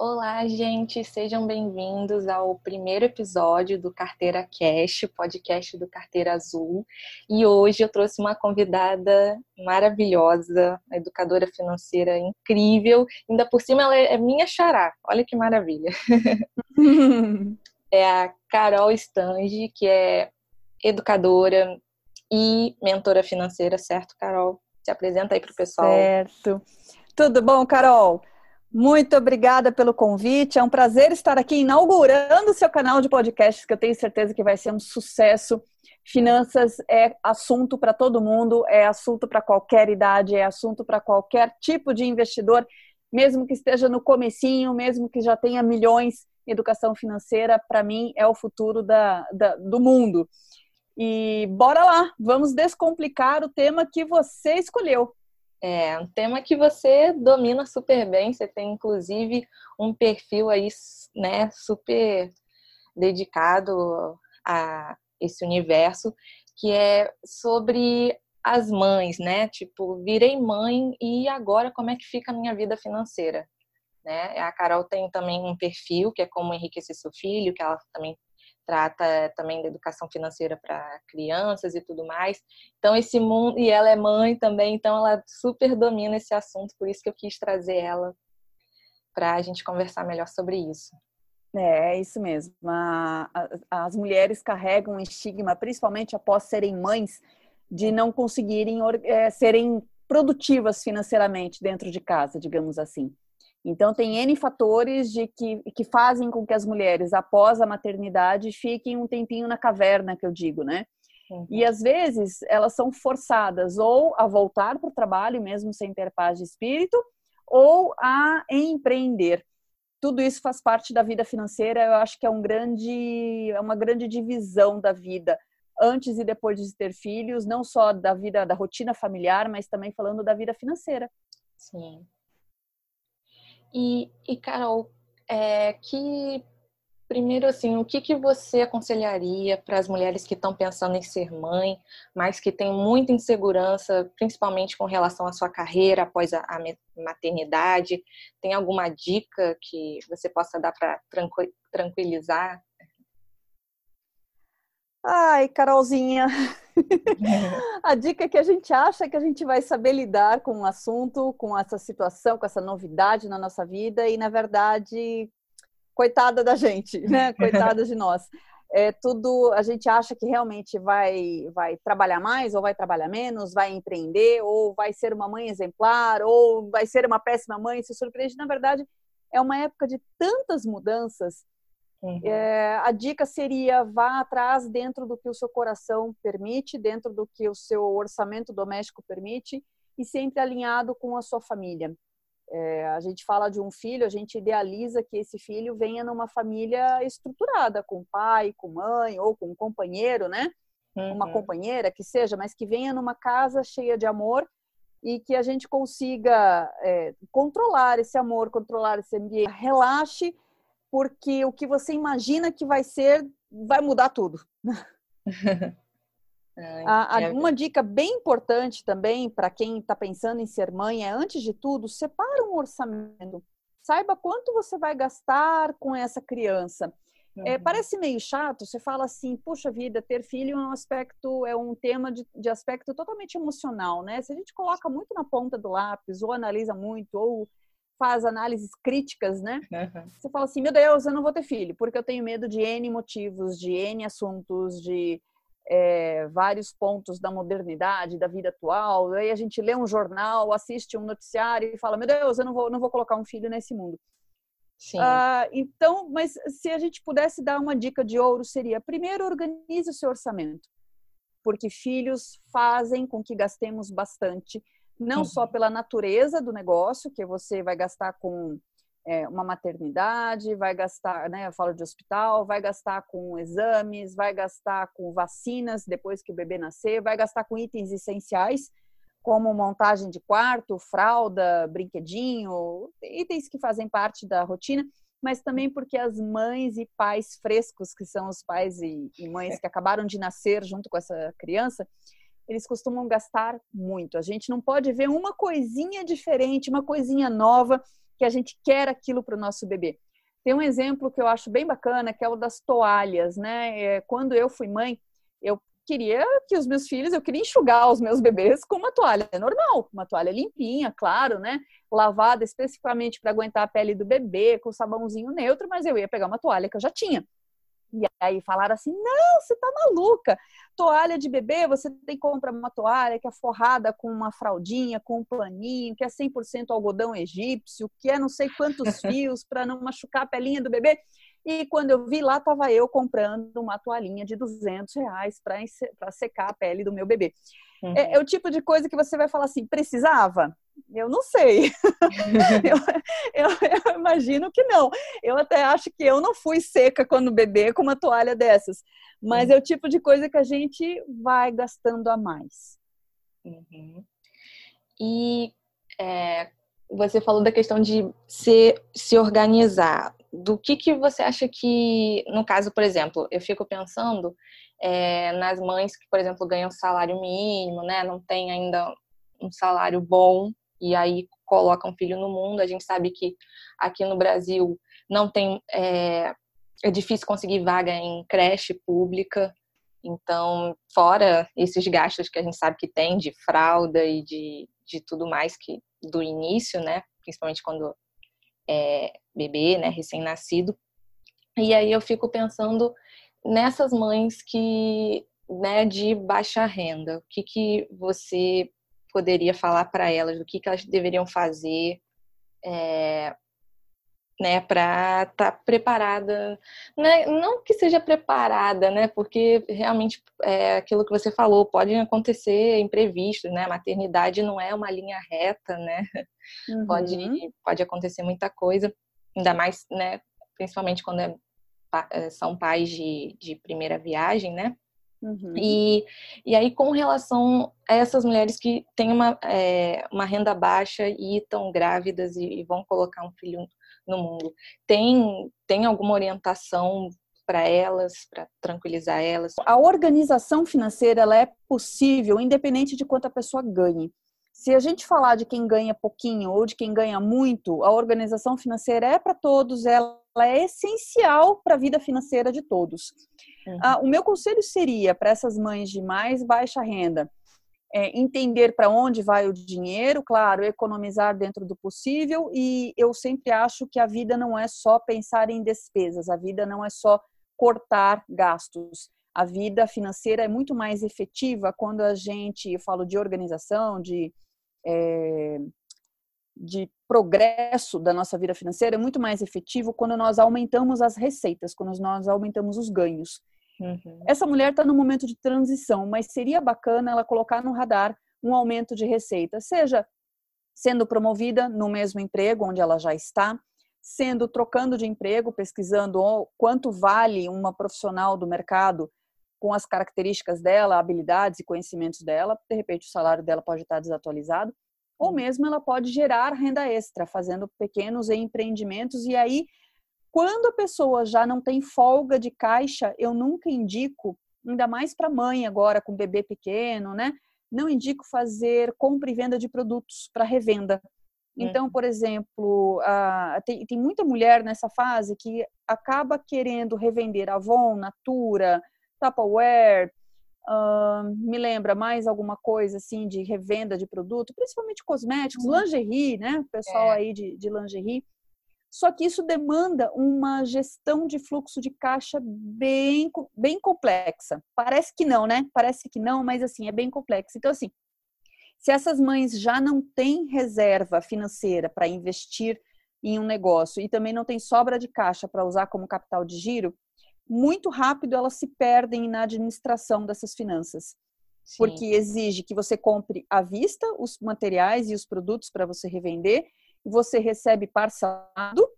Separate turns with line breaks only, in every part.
Olá, gente, sejam bem-vindos ao primeiro episódio do Carteira Cash, podcast do Carteira Azul. E hoje eu trouxe uma convidada maravilhosa, uma educadora financeira incrível. Ainda por cima, ela é minha xará. Olha que maravilha. é a Carol Stange, que é educadora e mentora financeira, certo, Carol? Se apresenta aí para o pessoal.
Certo. Tudo bom, Carol? Muito obrigada pelo convite. É um prazer estar aqui inaugurando o seu canal de podcasts, que eu tenho certeza que vai ser um sucesso. Finanças é assunto para todo mundo, é assunto para qualquer idade, é assunto para qualquer tipo de investidor, mesmo que esteja no comecinho, mesmo que já tenha milhões. Educação financeira, para mim, é o futuro da, da, do mundo. E bora lá, vamos descomplicar o tema que você escolheu.
É um tema que você domina super bem, você tem inclusive um perfil aí, né, super dedicado a esse universo, que é sobre as mães, né? Tipo, virei mãe e agora como é que fica a minha vida financeira? Né? A Carol tem também um perfil que é como enriquecer seu filho, que ela também trata também da educação financeira para crianças e tudo mais. Então esse mundo e ela é mãe também, então ela super domina esse assunto, por isso que eu quis trazer ela para a gente conversar melhor sobre isso.
É, é isso mesmo. as mulheres carregam um estigma, principalmente após serem mães, de não conseguirem é, serem produtivas financeiramente dentro de casa, digamos assim. Então, tem N fatores de que, que fazem com que as mulheres, após a maternidade, fiquem um tempinho na caverna, que eu digo, né? Uhum. E às vezes elas são forçadas ou a voltar para o trabalho, mesmo sem ter paz de espírito, ou a empreender. Tudo isso faz parte da vida financeira. Eu acho que é um grande, é uma grande divisão da vida antes e depois de ter filhos, não só da vida da rotina familiar, mas também falando da vida financeira.
Sim. E, e Carol, é, que primeiro assim, o que, que você aconselharia para as mulheres que estão pensando em ser mãe, mas que têm muita insegurança, principalmente com relação à sua carreira após a, a maternidade? Tem alguma dica que você possa dar para tranquilizar?
Ai, Carolzinha, a dica é que a gente acha que a gente vai saber lidar com o um assunto, com essa situação, com essa novidade na nossa vida e, na verdade, coitada da gente, né? Coitada de nós. É tudo, a gente acha que realmente vai, vai trabalhar mais ou vai trabalhar menos, vai empreender ou vai ser uma mãe exemplar ou vai ser uma péssima mãe, se surpreende. Na verdade, é uma época de tantas mudanças Uhum. É, a dica seria vá atrás dentro do que o seu coração permite, dentro do que o seu orçamento doméstico permite e sempre alinhado com a sua família. É, a gente fala de um filho, a gente idealiza que esse filho venha numa família estruturada, com pai, com mãe ou com um companheiro, né? Uhum. Uma companheira que seja, mas que venha numa casa cheia de amor e que a gente consiga é, controlar esse amor, controlar esse ambiente. Relaxe porque o que você imagina que vai ser vai mudar tudo. uma dica bem importante também para quem está pensando em ser mãe é, antes de tudo, separa um orçamento. Saiba quanto você vai gastar com essa criança. É, uhum. É, parece meio chato, você fala assim, puxa vida, ter filho é um aspecto, é um tema de, de aspecto totalmente emocional, né? Se a gente coloca muito na ponta do lápis, ou analisa muito, ou faz análises críticas, né? Uhum. Você fala assim, meu Deus, eu não vou ter filho, porque eu tenho medo de N motivos, de N assuntos, de é, vários pontos da modernidade, da vida atual. Aí a gente lê um jornal, assiste um noticiário e fala, meu Deus, eu não vou, não vou colocar um filho nesse mundo. Sim. Ah, então, mas se a gente pudesse dar uma dica de ouro, seria: primeiro, organize o seu orçamento, porque filhos fazem com que gastemos bastante não uhum. só pela natureza do negócio, que você vai gastar com é, uma maternidade, vai gastar, né, eu falo de hospital, vai gastar com exames, vai gastar com vacinas depois que o bebê nascer, vai gastar com itens essenciais, como montagem de quarto, fralda, brinquedinho, itens que fazem parte da rotina, mas também porque as mães e pais frescos, que são os pais e, e mães que acabaram de nascer junto com essa criança, eles costumam gastar muito. A gente não pode ver uma coisinha diferente, uma coisinha nova que a gente quer aquilo para o nosso bebê. Tem um exemplo que eu acho bem bacana, que é o das toalhas, né? É, quando eu fui mãe, eu queria que os meus filhos, eu queria enxugar os meus bebês com uma toalha normal, uma toalha limpinha, claro, né? Lavada especificamente para aguentar a pele do bebê, com sabãozinho neutro, mas eu ia pegar uma toalha que eu já tinha. E aí falaram assim: não, você tá maluca. Toalha de bebê, você tem que comprar uma toalha que é forrada com uma fraldinha, com um paninho, que é 100% algodão egípcio, que é não sei quantos fios para não machucar a pelinha do bebê. E quando eu vi lá, estava eu comprando uma toalhinha de 200 reais para secar a pele do meu bebê. Uhum. É, é, o tipo de coisa que você vai falar assim: precisava? Eu não sei. eu, eu, eu, imagino que não. Eu até acho que eu não fui seca quando bebê com uma toalha dessas. Mas uhum. é o tipo de coisa que a gente vai gastando a mais.
Uhum. E é, você falou da questão de se, se organizar do que, que você acha que, no caso, por exemplo, eu fico pensando é, nas mães que, por exemplo, ganham salário mínimo, né? Não tem ainda um salário bom e aí colocam um filho no mundo. A gente sabe que aqui no Brasil não tem. É, é difícil conseguir vaga em creche pública. Então, fora esses gastos que a gente sabe que tem de fralda e de, de tudo mais que do início, né? Principalmente quando é, bebê, né, recém-nascido. E aí eu fico pensando nessas mães que, né, de baixa renda, o que, que você poderia falar para elas, o que, que elas deveriam fazer é, né, para estar tá preparada, né, não que seja preparada, né, porque realmente é aquilo que você falou, pode acontecer imprevisto, né, a maternidade não é uma linha reta, né, uhum. pode, pode acontecer muita coisa, ainda mais, né, principalmente quando é, é, são pais de, de primeira viagem, né, Uhum. E, e aí, com relação a essas mulheres que têm uma, é, uma renda baixa e estão grávidas e, e, vão colocar um filho no mundo. Tem, tem alguma orientação para elas, para tranquilizar elas?
A organização financeira ela é possível independente de quanto a pessoa ganhe. Se a gente falar de quem ganha pouquinho ou de quem ganha muito, a organização financeira é para todos, ela é essencial para a vida financeira de todos. Uhum. Ah, o meu conselho seria para essas mães de mais baixa renda, é, entender para onde vai o dinheiro, claro, economizar dentro do possível, e eu sempre acho que a vida não é só pensar em despesas, a vida não é só cortar gastos. A vida financeira é muito mais efetiva quando a gente, eu falo de organização, de, é, de progresso da nossa vida financeira, é muito mais efetivo quando nós aumentamos as receitas, quando nós aumentamos os ganhos. Uhum. Essa mulher está no momento de transição, mas seria bacana ela colocar no radar um aumento de receita, seja sendo promovida no mesmo emprego onde ela já está, sendo trocando de emprego, pesquisando quanto vale uma profissional do mercado com as características dela, habilidades e conhecimentos dela, de repente o salário dela pode estar desatualizado, ou uhum. mesmo ela pode gerar renda extra, fazendo pequenos empreendimentos e aí quando a pessoa já não tem folga de caixa, eu nunca indico, ainda mais para mãe agora com bebê pequeno, né? Não indico fazer compra e venda de produtos para revenda. Então, uhum. por exemplo, tem, tem, muita mulher nessa fase que acaba querendo revender Avon, Natura, Tupperware, uh, me lembra mais alguma coisa assim de revenda de produto, principalmente cosméticos, uhum. lingerie, né? O pessoal é. aí de, de lingerie. Só que isso demanda uma gestão de fluxo de caixa bem, bem complexa. Parece que não, né? Parece que não, mas assim, é bem complexo. Então, assim, se essas mães já não têm reserva financeira para investir em um negócio e também não tem sobra de caixa para usar como capital de giro, muito rápido elas se perdem na administração dessas finanças. Sim. Porque exige que você compre à vista os materiais e os produtos para você revender você recebe parcelado.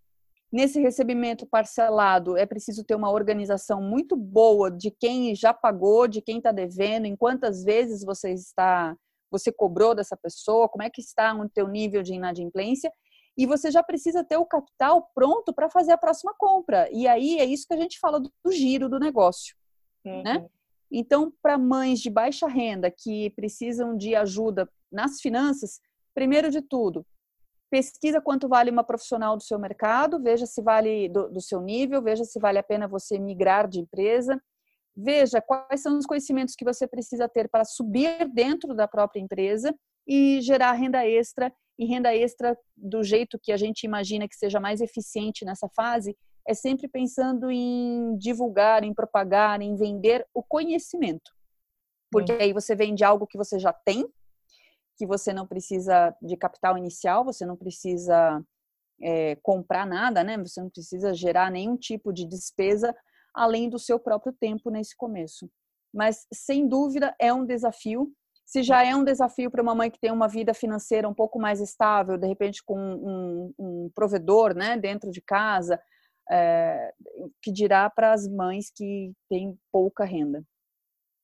Nesse recebimento parcelado, é preciso ter uma organização muito boa de quem já pagou, de quem está devendo, em quantas vezes você está, você cobrou dessa pessoa, como é que está o teu nível de inadimplência, e você já precisa ter o capital pronto para fazer a próxima compra. E aí é isso que a gente fala do, do giro do negócio, né? uhum. né? Então, para mães de baixa renda que precisam de ajuda nas finanças, primeiro de tudo, pesquisa quanto vale uma profissional do seu mercado, veja se vale do, do seu nível, veja se vale a pena você migrar de empresa, veja quais são os conhecimentos que você precisa ter para subir dentro da própria empresa e gerar renda extra. E renda extra do jeito que a gente imagina que seja mais eficiente nessa fase é sempre pensando em divulgar, em propagar, em vender o conhecimento. Porque aí você vende algo que você já tem, que você não precisa de capital inicial, você não precisa é, comprar nada, né? Você não precisa gerar nenhum tipo de despesa além do seu próprio tempo nesse começo. Mas sem dúvida é um desafio se já é um desafio para uma mãe que tem uma vida financeira um pouco mais estável, de repente com um, um provedor né, dentro de casa, é, que dirá para as mães que têm pouca renda.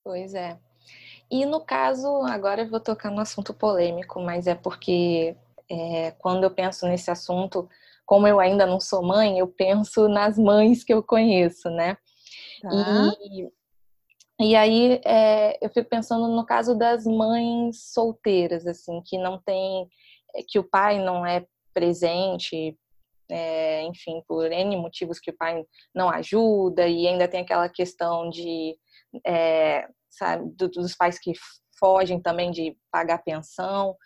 Pois é. E no caso, agora eu vou tocar no assunto polêmico, mas é porque é, quando eu penso nesse assunto, como eu ainda não sou mãe, eu penso nas mães que eu conheço, né? Tá. E e aí é, eu fico pensando no caso das mães solteiras, assim, que não tem, é, que o pai não é presente, é, enfim, por N motivos que o pai não ajuda, e ainda tem aquela questão de, é, sabe, dos pais que fogem também de pagar pensão.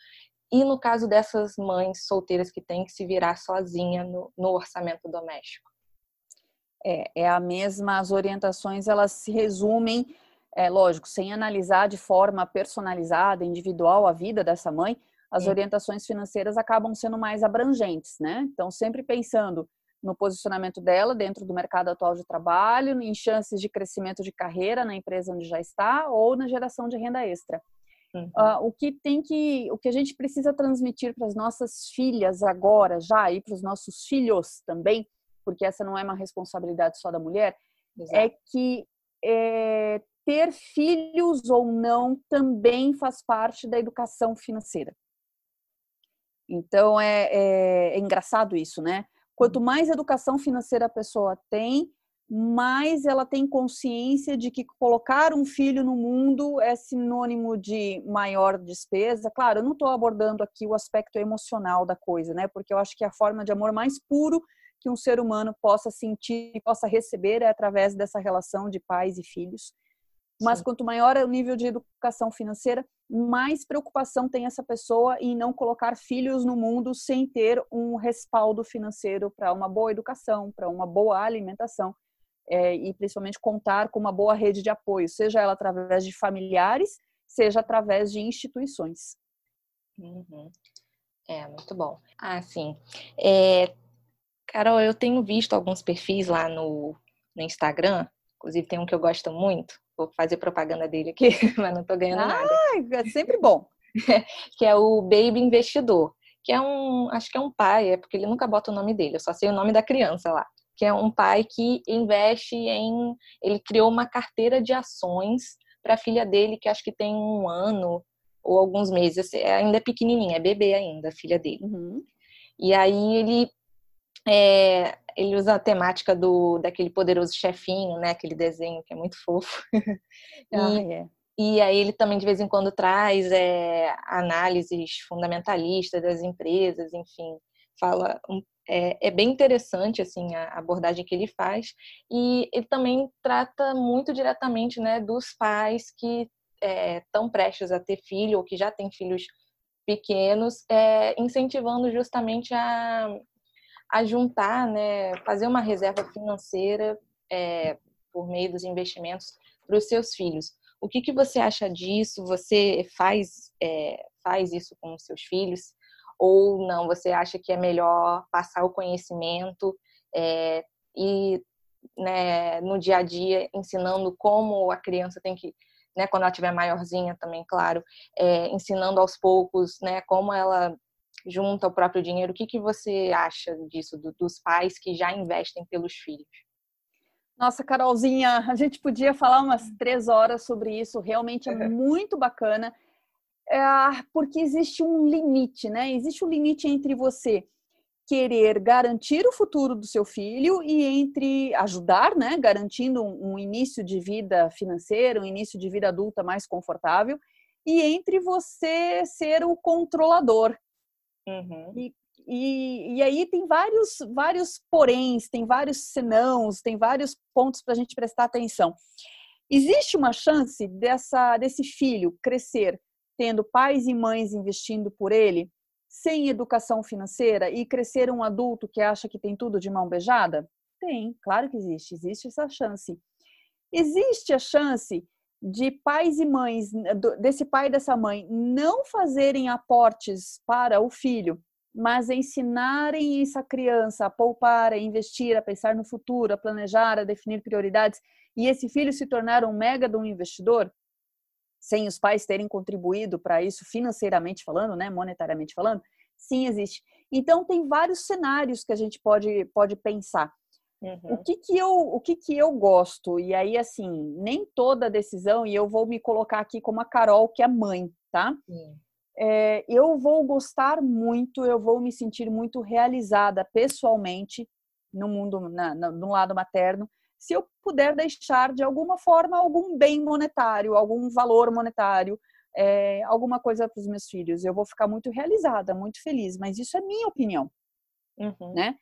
E no caso dessas mães solteiras que têm que se virar sozinha no, no orçamento doméstico.
É, é a mesma, as orientações elas se resumem, é lógico, sem analisar de forma personalizada, individual a vida dessa mãe, as Sim. orientações financeiras acabam sendo mais abrangentes, né? Então, sempre pensando no posicionamento dela dentro do mercado atual de trabalho, em chances de crescimento de carreira na empresa onde já está ou na geração de renda extra. Uhum. Uh, o que tem que, o que a gente precisa transmitir para as nossas filhas agora, já e para os nossos filhos também, porque essa não é uma responsabilidade só da mulher, Exato. é que é, ter filhos ou não também faz parte da educação financeira. Então é, é, é engraçado isso, né? Quanto mais educação financeira a pessoa tem, mais ela tem consciência de que colocar um filho no mundo é sinônimo de maior despesa. Claro, eu não estou abordando aqui o aspecto emocional da coisa, né? Porque eu acho que a forma de amor mais puro que um ser humano possa sentir e possa receber é através dessa relação de pais e filhos. Mas Sim. quanto maior é o nível de educação financeira, mais preocupação tem essa pessoa em não colocar filhos no mundo sem ter um respaldo financeiro para uma boa educação, para uma boa alimentação é, e principalmente contar com uma boa rede de apoio, seja ela através de familiares, seja através de instituições.
Uhum. É, muito bom. Ah, sim. É, Carol, eu tenho visto alguns perfis lá no, no Instagram, inclusive tem um que eu gosto muito, vou fazer propaganda dele aqui, mas não tô ganhando ah,
nada. É sempre bom.
que é o Baby Investidor, que é um, acho que é um pai, é porque ele nunca bota o nome dele, eu só sei o nome da criança lá. Que é um pai que investe em. Ele criou uma carteira de ações para a filha dele, que acho que tem um ano ou alguns meses, é, ainda é pequenininha, é bebê ainda, a filha dele. Uhum. E aí ele é, ele usa a temática do daquele poderoso chefinho, né? Aquele desenho que é muito fofo. ah, e, é. e aí ele também de vez em quando traz é, análises fundamentalistas das empresas, enfim, fala é, é, bem interessante assim a abordagem que ele faz e ele também trata muito diretamente né dos pais que estão é, prestes a ter filho ou que já têm filhos pequenos, é, incentivando justamente a, a juntar, né, fazer uma reserva financeira é, por meio dos investimentos para os seus filhos. O que, que você acha disso? Você faz, é, faz isso com os seus filhos? Ou não? Você acha que é melhor passar o conhecimento é, e né, no dia a dia ensinando como a criança tem que, né, quando ela tiver maiorzinha também, claro, é, ensinando aos poucos, né, como ela junta o próprio dinheiro. O que, que você acha disso, do, dos pais que já investem pelos filhos?
Nossa, Carolzinha, a gente podia falar umas três horas sobre isso, realmente é muito bacana, é, porque existe um limite, né? Existe um limite entre você querer garantir o futuro do seu filho e entre ajudar, né, garantindo um, um início de vida financeira, um início de vida adulta mais confortável, e entre você ser o controlador, Uhum. E, e, e aí tem vários, vários poréns, tem vários senãos, tem vários pontos para a gente prestar atenção. Existe uma chance dessa, desse filho crescer tendo pais e mães investindo por ele, sem educação financeira e crescer um adulto que acha que tem tudo de mão beijada? Tem, claro que existe, existe essa chance. Existe a chance de pais e mães, desse pai e dessa mãe, não fazerem aportes para o filho, mas ensinarem essa criança a poupar, a investir, a pensar no futuro, a planejar, a definir prioridades, e esse filho se tornar um mega de um investidor, sem os pais terem contribuído para isso financeiramente falando, né, monetariamente falando, sim existe. Então tem vários cenários que a gente pode pode pensar. Uhum. O que que eu o que que eu gosto e aí assim nem toda decisão e eu vou me colocar aqui como a Carol que é mãe, tá? É, eu vou gostar muito, eu vou me sentir muito realizada pessoalmente no mundo na, na, no lado materno se eu puder deixar de alguma forma algum bem monetário, algum valor monetário, é, alguma coisa para os meus filhos. Eu vou ficar muito realizada, muito feliz, mas isso é minha opinião, uhum. né?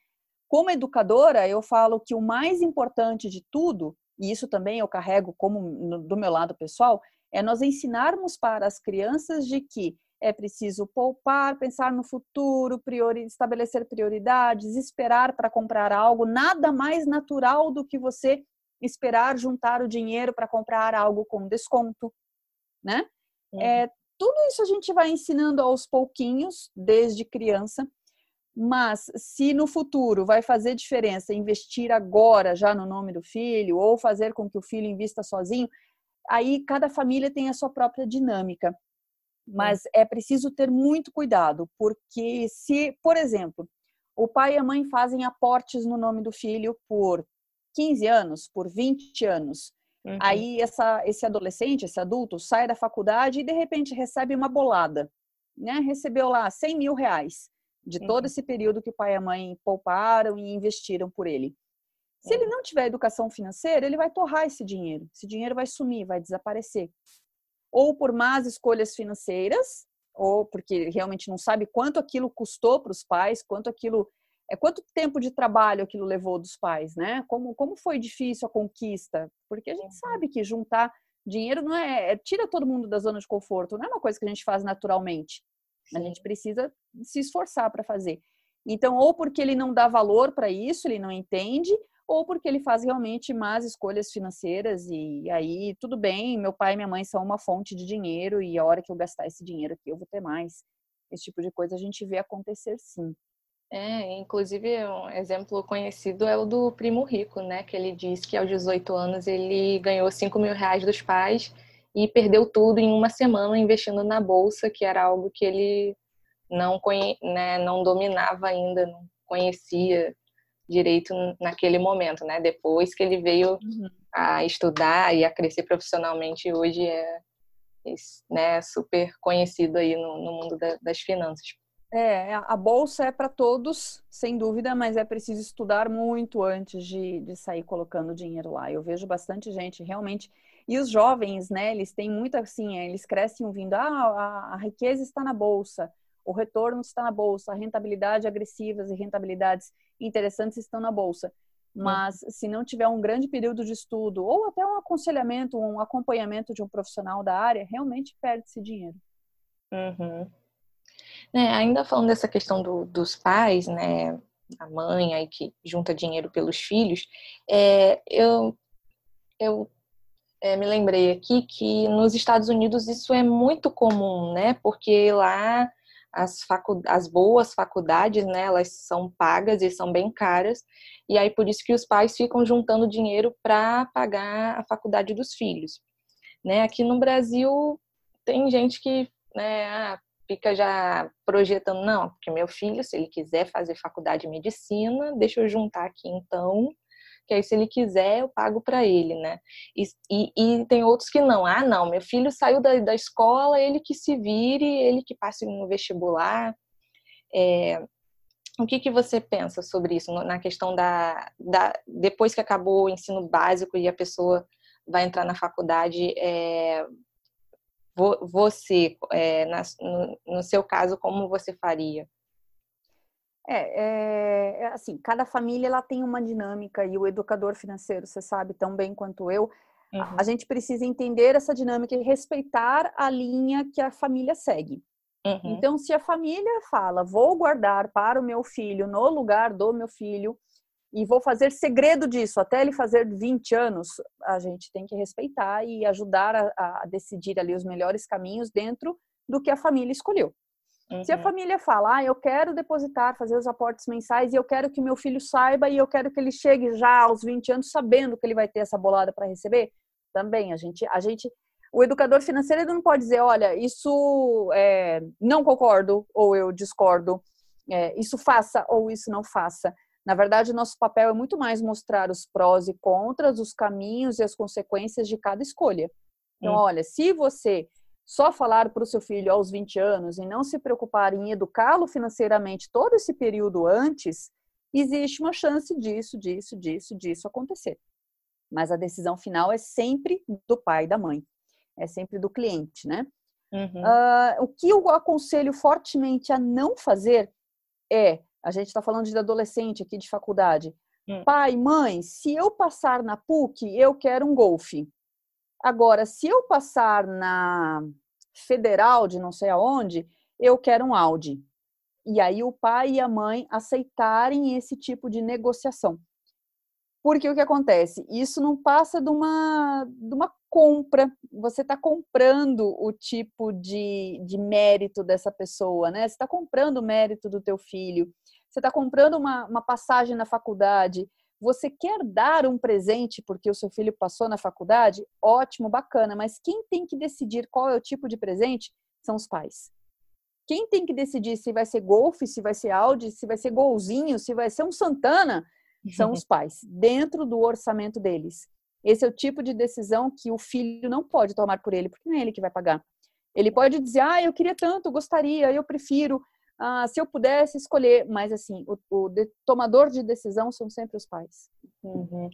Como educadora, eu falo que o mais importante de tudo, e isso também eu carrego como do meu lado pessoal, é nós ensinarmos para as crianças de que é preciso poupar, pensar no futuro, priori estabelecer prioridades, esperar para comprar algo. Nada mais natural do que você esperar juntar o dinheiro para comprar algo com desconto, né? É, tudo isso a gente vai ensinando aos pouquinhos, desde criança. Mas se no futuro vai fazer diferença investir agora já no nome do filho ou fazer com que o filho invista sozinho, aí cada família tem a sua própria dinâmica. Mas é preciso ter muito cuidado, porque se, por exemplo, o pai e a mãe fazem aportes no nome do filho por 15 anos, por 20 anos, uhum. aí essa, esse adolescente, esse adulto, sai da faculdade e de repente recebe uma bolada, né? Recebeu lá 100 mil reais de todo uhum. esse período que o pai e a mãe pouparam e investiram por ele. Se ele não tiver educação financeira, ele vai torrar esse dinheiro. Esse dinheiro vai sumir, vai desaparecer ou por más escolhas financeiras, ou porque realmente não sabe quanto aquilo custou para os pais, quanto aquilo é quanto tempo de trabalho aquilo levou dos pais, né? Como como foi difícil a conquista? Porque a gente uhum. sabe que juntar dinheiro não é, é tira todo mundo da zona de conforto, não é uma coisa que a gente faz naturalmente. A gente precisa se esforçar para fazer. Então, ou porque ele não dá valor para isso, ele não entende, ou porque ele faz realmente más escolhas financeiras e aí tudo bem, meu pai e minha mãe são uma fonte de dinheiro e a hora que eu gastar esse dinheiro aqui eu vou ter mais. Esse tipo de coisa a gente vê acontecer sim.
É, inclusive um exemplo conhecido é o do primo rico, né? Que ele diz que aos 18 anos ele ganhou 5 mil reais dos pais e perdeu tudo em uma semana investindo na bolsa, que era algo que ele não, conhe... né, não dominava ainda, não conhecia direito naquele momento, né? Depois que ele veio uhum. a estudar e a crescer profissionalmente, hoje é né, super conhecido aí no, no mundo da, das finanças.
É, a bolsa é para todos, sem dúvida, mas é preciso estudar muito antes de, de sair colocando dinheiro lá. Eu vejo bastante gente realmente. E os jovens, né, eles têm muito assim, eles crescem ouvindo: ah, a, a riqueza está na bolsa, o retorno está na bolsa, a rentabilidade agressivas e rentabilidades interessantes estão na bolsa. Mas se não tiver um grande período de estudo ou até um aconselhamento, um acompanhamento de um profissional da área, realmente perde-se dinheiro.
Uhum. É, ainda falando dessa questão do, dos pais, né, a mãe aí que junta dinheiro pelos filhos, é, eu, eu é, me lembrei aqui que nos Estados Unidos isso é muito comum, né? Porque lá as, facu as boas faculdades, né, elas são pagas e são bem caras, e aí por isso que os pais ficam juntando dinheiro para pagar a faculdade dos filhos. Né? Aqui no Brasil tem gente que né, ah, fica já projetando, não, porque meu filho, se ele quiser fazer faculdade de medicina, deixa eu juntar aqui então que aí se ele quiser eu pago para ele, né? E, e, e, tem outros que não. Ah, não, meu filho saiu da, da escola, ele que se vire, ele que passe no vestibular. É, o que, que você pensa sobre isso, na questão da, da... Depois que acabou o ensino básico e a pessoa vai entrar na faculdade, é, você, é, na, no, no seu caso, como você faria?
É, é, é, assim, cada família ela tem uma dinâmica e o educador financeiro, você sabe tão bem quanto eu, uhum. a gente precisa entender essa dinâmica e respeitar a linha que a família segue. Uhum. Então, se a família fala, vou guardar para o meu filho no lugar do meu filho e vou fazer segredo disso até ele fazer 20 anos, a gente tem que respeitar e ajudar a, a decidir ali os melhores caminhos dentro do que a família escolheu. Uhum. Se a uhum. família fala, ah, eu quero depositar, fazer os aportes mensais e eu quero que meu filho saiba e eu quero que ele chegue já aos 20 anos sabendo que ele vai ter essa bolada para receber, também a gente, a gente, o educador financeiro ele não pode dizer, olha, isso é, não concordo ou eu discordo, é, isso faça ou isso não faça. Na verdade, o nosso papel é muito mais mostrar os prós e contras, os caminhos e as consequências de cada escolha. Então, uhum. olha, se você só falar para o seu filho aos 20 anos e não se preocupar em educá-lo financeiramente todo esse período antes, existe uma chance disso, disso, disso, disso acontecer. Mas a decisão final é sempre do pai e da mãe, é sempre do cliente, né? Uhum. Uh, o que eu aconselho fortemente a não fazer é, a gente está falando de adolescente aqui de faculdade, uhum. pai, mãe, se eu passar na PUC, eu quero um golfe. Agora, se eu passar na federal de não sei aonde, eu quero um Audi. E aí o pai e a mãe aceitarem esse tipo de negociação. Porque o que acontece? Isso não passa de uma, de uma compra. Você está comprando o tipo de, de mérito dessa pessoa, né? Você está comprando o mérito do teu filho. Você está comprando uma, uma passagem na faculdade. Você quer dar um presente porque o seu filho passou na faculdade? Ótimo, bacana, mas quem tem que decidir qual é o tipo de presente são os pais. Quem tem que decidir se vai ser Golf, se vai ser Audi, se vai ser Golzinho, se vai ser um Santana, são os pais, dentro do orçamento deles. Esse é o tipo de decisão que o filho não pode tomar por ele, porque não é ele que vai pagar. Ele pode dizer, ah, eu queria tanto, gostaria, eu prefiro, ah, se eu pudesse escolher, mas assim, o, o de, tomador de decisão são sempre os pais.
Uhum.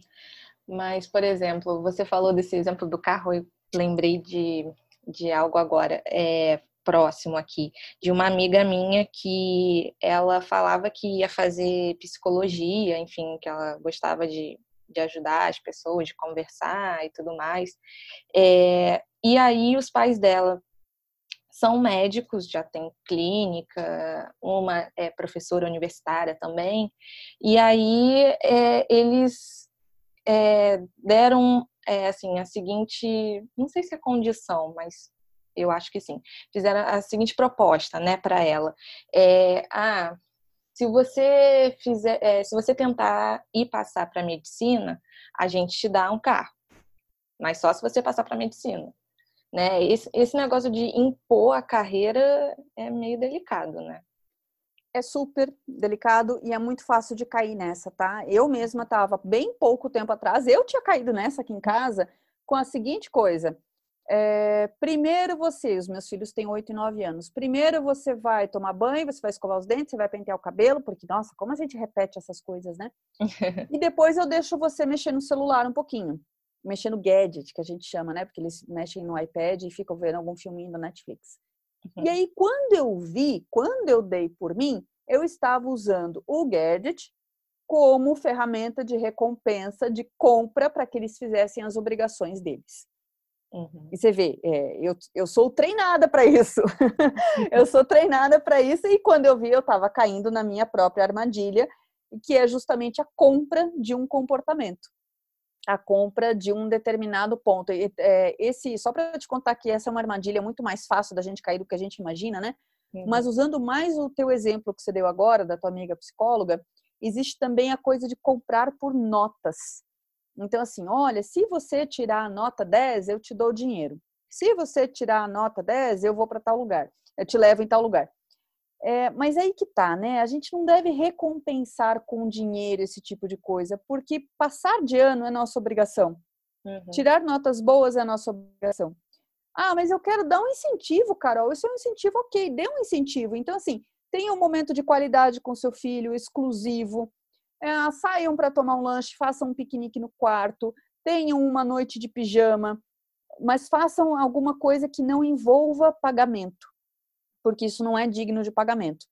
Mas, por exemplo, você falou desse exemplo do carro, eu lembrei de, de algo agora. É, próximo aqui, de uma amiga minha que ela falava que ia fazer psicologia, enfim, que ela gostava de, de ajudar as pessoas, de conversar e tudo mais. É, e aí os pais dela são médicos, já tem clínica, uma é professora universitária também, e aí é, eles é, deram é, assim a seguinte, não sei se é condição, mas eu acho que sim, fizeram a seguinte proposta, né, para ela, é, ah, se você fizer, é, se você tentar ir passar para medicina, a gente te dá um carro, mas só se você passar para medicina. Né? Esse, esse negócio de impor a carreira é meio delicado, né?
É super delicado e é muito fácil de cair nessa, tá? Eu mesma estava bem pouco tempo atrás, eu tinha caído nessa aqui em casa com a seguinte coisa. É, primeiro você, os meus filhos têm 8 e 9 anos. Primeiro você vai tomar banho, você vai escovar os dentes, você vai pentear o cabelo, porque, nossa, como a gente repete essas coisas, né? e depois eu deixo você mexer no celular um pouquinho mexer no gadget, que a gente chama, né? Porque eles mexem no iPad e ficam vendo algum filminho da Netflix. Uhum. E aí, quando eu vi, quando eu dei por mim, eu estava usando o gadget como ferramenta de recompensa, de compra, para que eles fizessem as obrigações deles. Uhum. E você vê, é, eu, eu sou treinada para isso. eu sou treinada para isso, e quando eu vi, eu estava caindo na minha própria armadilha, que é justamente a compra de um comportamento a compra de um determinado ponto. E, é, esse, só para te contar que essa é uma armadilha muito mais fácil da gente cair do que a gente imagina, né? Mas usando mais o teu exemplo que você deu agora, da tua amiga psicóloga, existe também a coisa de comprar por notas. Então, assim, olha, se você tirar a nota 10, eu te dou dinheiro. Se você tirar a nota 10, eu vou para tal lugar. Eu te levo em tal lugar. É, mas aí que tá, né? A gente não deve recompensar com dinheiro esse tipo de coisa, porque passar de ano é nossa obrigação. Uhum. Tirar notas boas é nossa obrigação. Ah, mas eu quero dar um incentivo, Carol. Isso é um incentivo, ok, dê um incentivo. Então, assim, tenha um momento de qualidade com seu filho, exclusivo. É, saiam para tomar um lanche, façam um piquenique no quarto, tenham uma noite de pijama, mas façam alguma coisa que não envolva pagamento porque isso não é digno de pagamento.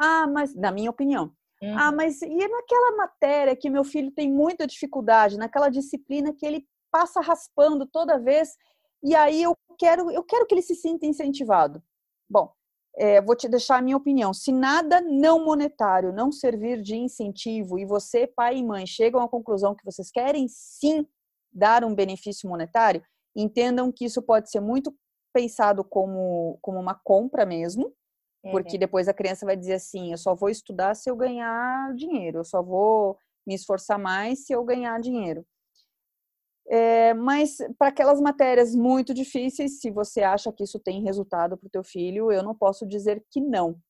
Ah, mas, na minha opinião, ah, uhum. ah, mas e naquela matéria que meu filho tem muita dificuldade, naquela disciplina que ele passa raspando toda vez, e aí eu quero, eu quero que ele se sinta incentivado. Bom, é, vou te deixar a minha opinião. Se nada não monetário não servir de incentivo e você, pai e mãe, chegam à conclusão que vocês querem sim dar um benefício monetário, entendam que isso pode ser muito pensado como, como uma compra mesmo, porque uhum. depois a criança vai dizer assim: eu só vou estudar se eu ganhar dinheiro, eu só vou me esforçar mais se eu ganhar dinheiro. É, mas para aquelas matérias muito difíceis, se você acha que isso tem resultado para o teu filho, eu não posso dizer que não,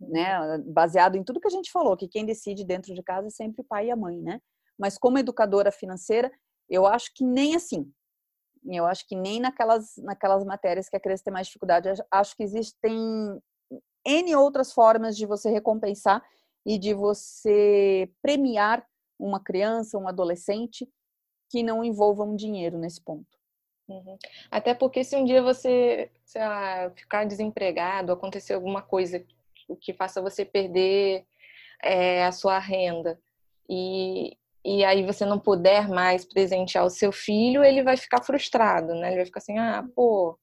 né? Baseado em tudo que a gente falou, que quem decide dentro de casa é sempre o pai e a mãe, né? Mas como educadora financeira, eu acho que nem assim. Eu acho que nem naquelas, naquelas matérias que a criança tem mais dificuldade. Acho que existem N outras formas de você recompensar e de você premiar uma criança, um adolescente que não envolvam dinheiro nesse ponto.
Uhum. Até porque se um dia você lá, ficar desempregado, acontecer alguma coisa que faça você perder é, a sua renda e, e aí você não puder mais presentear o seu filho, ele vai ficar frustrado, né? Ele vai ficar assim, ah, pô.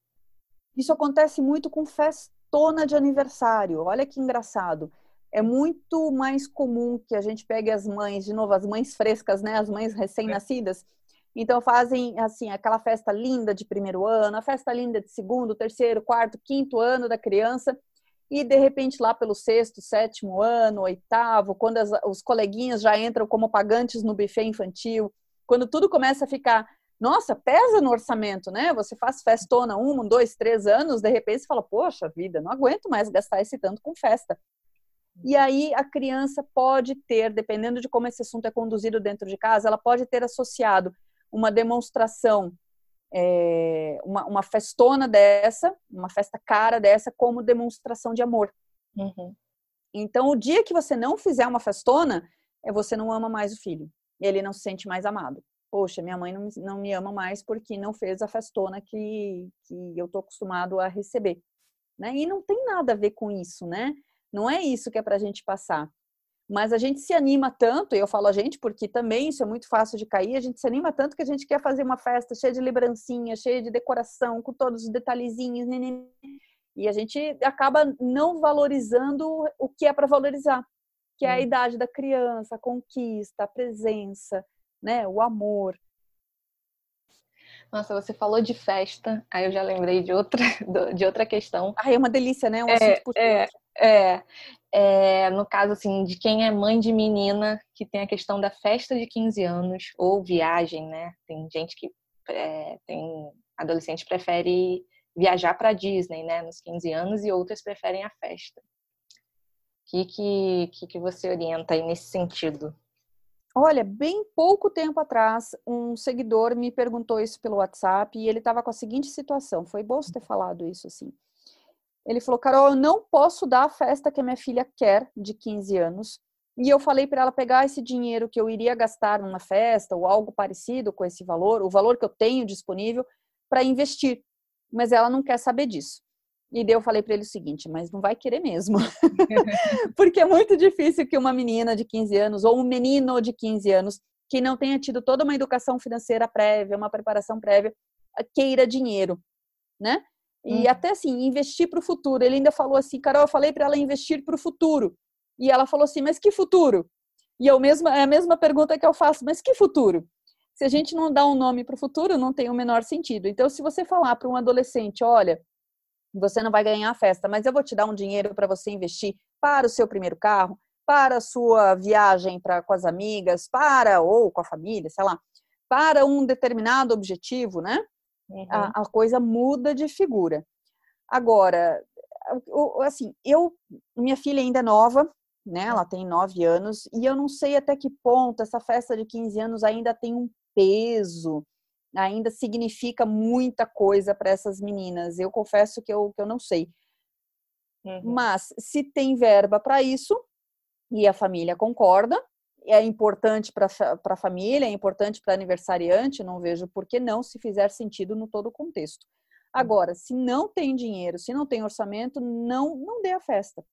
Isso acontece muito com festona de aniversário. Olha que engraçado é muito mais comum que a gente pegue as mães, de novo, as mães frescas, né, as mães recém-nascidas, então fazem assim aquela festa linda de primeiro ano, a festa linda de segundo, terceiro, quarto, quinto ano da criança e de repente lá pelo sexto, sétimo ano, oitavo, quando as, os coleguinhas já entram como pagantes no buffet infantil, quando tudo começa a ficar, nossa, pesa no orçamento, né? Você faz festona um, dois, três anos, de repente você fala, poxa vida, não aguento mais gastar esse tanto com festa. E aí a criança pode ter, dependendo de como esse assunto é conduzido dentro de casa, ela pode ter associado uma demonstração, é, uma, uma, festona dessa, uma festa cara dessa, como demonstração de amor. Uhum. Então, o dia que você não fizer uma festona, é você não ama mais o filho. Ele não se sente mais amado. Poxa, minha mãe não, não me ama mais porque não fez a festona que, que eu tô acostumado a receber. Né? E não tem nada a ver com isso, né? Não é isso que é para a gente passar. Mas a gente se anima tanto, e eu falo a gente porque também isso é muito fácil de cair, a gente se anima tanto que a gente quer fazer uma festa cheia de lembrancinha, cheia de decoração, com todos os detalhezinhos, e a gente acaba não valorizando o que é para valorizar, que é a hum. idade da criança, a conquista, a presença, né, o amor.
Nossa, você falou de festa, aí eu já lembrei de outra, de outra questão.
Ah, é uma delícia, né? Um
é, é, é, é, no caso, assim, de quem é mãe de menina, que tem a questão da festa de 15 anos ou viagem, né? Tem gente que é, tem adolescente prefere viajar para Disney, né, nos 15 anos e outras preferem a festa. Que, que, que você orienta aí nesse sentido?
Olha, bem pouco tempo atrás, um seguidor me perguntou isso pelo WhatsApp e ele estava com a seguinte situação. Foi bom você ter falado isso assim. Ele falou: Carol, eu não posso dar a festa que a minha filha quer de 15 anos. E eu falei para ela pegar esse dinheiro que eu iria gastar numa festa ou algo parecido com esse valor, o valor que eu tenho disponível, para investir. Mas ela não quer saber disso. E daí eu falei para ele o seguinte, mas não vai querer mesmo. Porque é muito difícil que uma menina de 15 anos ou um menino de 15 anos que não tenha tido toda uma educação financeira prévia, uma preparação prévia, queira dinheiro, né? E hum. até assim, investir para o futuro. Ele ainda falou assim, Carol, eu falei para ela investir para o futuro. E ela falou assim, mas que futuro? E eu mesma, é a mesma pergunta que eu faço, mas que futuro? Se a gente não dá um nome para o futuro, não tem o menor sentido. Então, se você falar para um adolescente, olha, você não vai ganhar a festa, mas eu vou te dar um dinheiro para você investir para o seu primeiro carro, para a sua viagem para com as amigas, para ou com a família, sei lá, para um determinado objetivo, né? Uhum. A, a, coisa muda de figura. Agora, assim, eu, minha filha ainda é nova, né? Ela tem nove anos e eu não sei até que ponto essa festa de 15 anos ainda tem um peso ainda significa muita coisa para essas meninas. Eu confesso que eu, que eu não sei. Uhum. Mas se tem verba para isso e a família concorda, é importante para a família, é importante para aniversariante, não vejo por que não, se fizer sentido no todo o contexto. Agora, se não tem dinheiro, se não tem orçamento, não não dê a festa.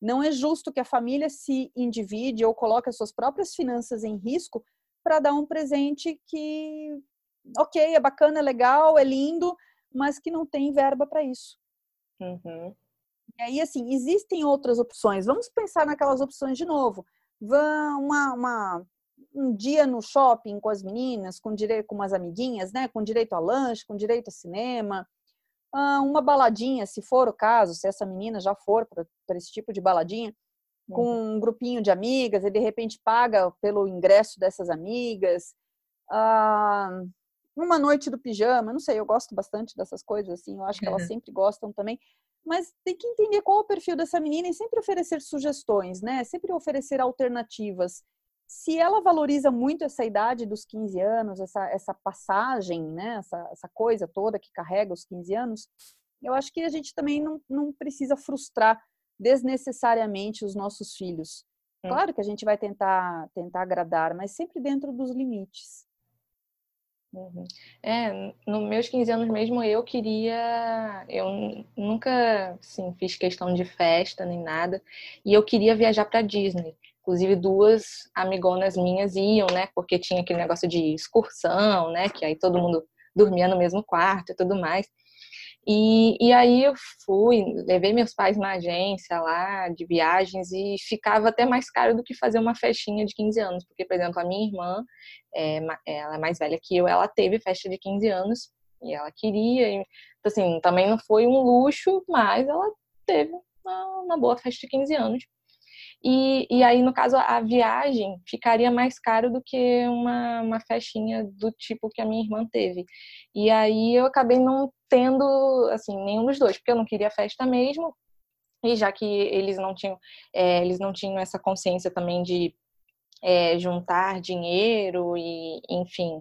Não é justo que a família se individe ou coloque as suas próprias finanças em risco para dar um presente que, ok, é bacana, é legal, é lindo, mas que não tem verba para isso.
Uhum.
E aí, assim, existem outras opções. Vamos pensar naquelas opções de novo. Uma, uma, um dia no shopping com as meninas, com direito com umas amiguinhas, né? Com direito a lanche, com direito a cinema. Uma baladinha, se for o caso, se essa menina já for para esse tipo de baladinha, com uhum. um grupinho de amigas e de repente paga pelo ingresso dessas amigas. Uma noite do pijama, não sei, eu gosto bastante dessas coisas, assim, eu acho que elas sempre gostam também mas tem que entender qual é o perfil dessa menina e sempre oferecer sugestões, né? Sempre oferecer alternativas. Se ela valoriza muito essa idade dos 15 anos, essa, essa passagem, né? Essa, essa coisa toda que carrega os 15 anos, eu acho que a gente também não, não precisa frustrar desnecessariamente os nossos filhos. Claro que a gente vai tentar, tentar agradar, mas sempre dentro dos limites.
Uhum. É, nos meus 15 anos mesmo eu queria. Eu nunca assim, fiz questão de festa nem nada. E eu queria viajar para Disney. Inclusive, duas amigonas minhas iam, né? Porque tinha aquele negócio de excursão, né? Que aí todo mundo dormia no mesmo quarto e tudo mais. E, e aí eu fui, levei meus pais na agência lá de viagens e ficava até mais caro do que fazer uma festinha de 15 anos, porque, por exemplo, a minha irmã, é, ela é mais velha que eu, ela teve festa de 15 anos e ela queria, e, assim, também não foi um luxo, mas ela teve uma, uma boa festa de 15 anos. E, e aí, no caso, a viagem ficaria mais caro do que uma, uma festinha do tipo que a minha irmã teve. E aí eu acabei não tendo, assim, nenhum dos dois, porque eu não queria festa mesmo, e já que eles não tinham, é, eles não tinham essa consciência também de é, juntar dinheiro e, enfim,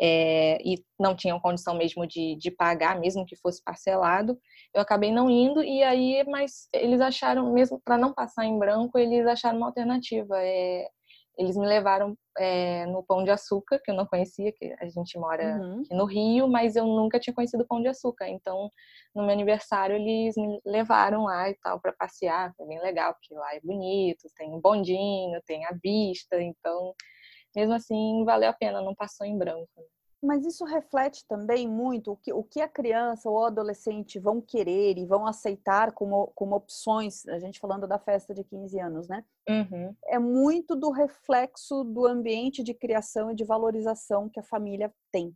é, e não tinham condição mesmo de, de pagar, mesmo que fosse parcelado, eu acabei não indo e aí, mas eles acharam, mesmo para não passar em branco, eles acharam uma alternativa. É, eles me levaram é, no Pão de Açúcar, que eu não conhecia, que a gente mora uhum. no Rio, mas eu nunca tinha conhecido o Pão de Açúcar. Então, no meu aniversário, eles me levaram lá e tal para passear. Foi bem legal, porque lá é bonito, tem um bondinho, tem a vista. Então, mesmo assim, valeu a pena, não passou em branco.
Mas isso reflete também muito o que, o que a criança ou o adolescente vão querer e vão aceitar como, como opções, a gente falando da festa de 15 anos, né?
Uhum.
É muito do reflexo do ambiente de criação e de valorização que a família tem.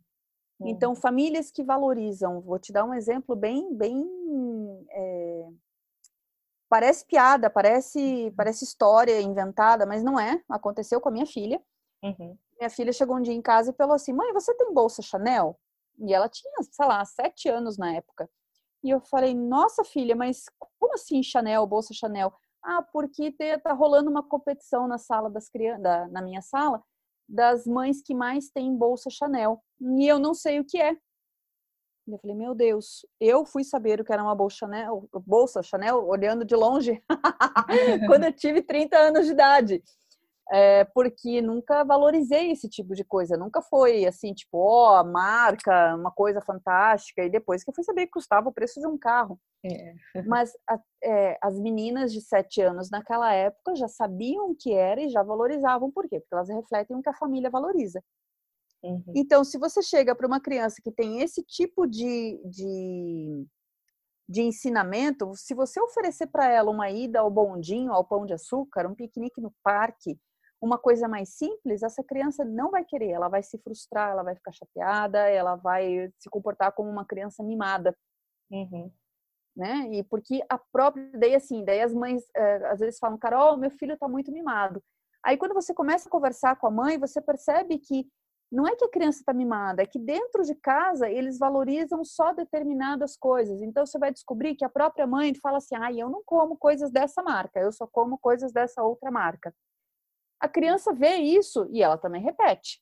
Então, uhum. Então, famílias que valorizam, vou te dar um exemplo bem, bem é, parece piada, parece, uhum. parece história inventada, mas não é. Aconteceu com a minha filha.
Uhum.
Minha filha chegou um dia em casa e falou assim: Mãe, você tem bolsa Chanel? E ela tinha, sei lá, sete anos na época. E eu falei: Nossa, filha, mas como assim Chanel, bolsa Chanel? Ah, porque tá rolando uma competição na sala das crianças, na minha sala, das mães que mais têm bolsa Chanel. E eu não sei o que é. E eu falei, meu Deus, eu fui saber o que era uma bolsa Chanel, bolsa Chanel olhando de longe, quando eu tive 30 anos de idade é, porque nunca valorizei esse tipo de coisa. Nunca foi assim, tipo, ó, oh, marca, uma coisa fantástica. E depois que eu fui saber que custava o preço de um carro.
É.
Mas a, é, as meninas de sete anos naquela época já sabiam o que era e já valorizavam. Por quê? Porque elas refletem o que a família valoriza.
Uhum.
Então, se você chega para uma criança que tem esse tipo de, de, de ensinamento, se você oferecer para ela uma ida ao bondinho, ao pão de açúcar, um piquenique no parque, uma coisa mais simples, essa criança não vai querer, ela vai se frustrar, ela vai ficar chateada, ela vai se comportar como uma criança mimada.
Uhum.
Né? E porque a própria, daí assim, daí as mães é, às vezes falam, Carol, meu filho está muito mimado. Aí quando você começa a conversar com a mãe, você percebe que não é que a criança está mimada, é que dentro de casa eles valorizam só determinadas coisas. Então você vai descobrir que a própria mãe fala assim: ah, eu não como coisas dessa marca, eu só como coisas dessa outra marca a criança vê isso e ela também repete.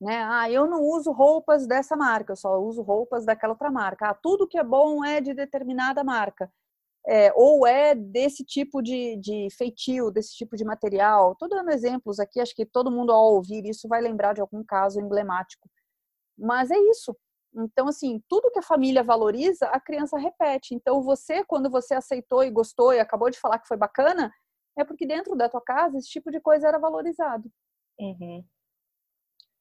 Né? Ah, eu não uso roupas dessa marca, eu só uso roupas daquela outra marca. Ah, tudo que é bom é de determinada marca. É, ou é desse tipo de, de feitio, desse tipo de material. Estou dando exemplos aqui, acho que todo mundo ao ouvir isso vai lembrar de algum caso emblemático. Mas é isso. Então, assim, tudo que a família valoriza, a criança repete. Então, você, quando você aceitou e gostou e acabou de falar que foi bacana, é porque dentro da tua casa esse tipo de coisa era valorizado.
Uhum.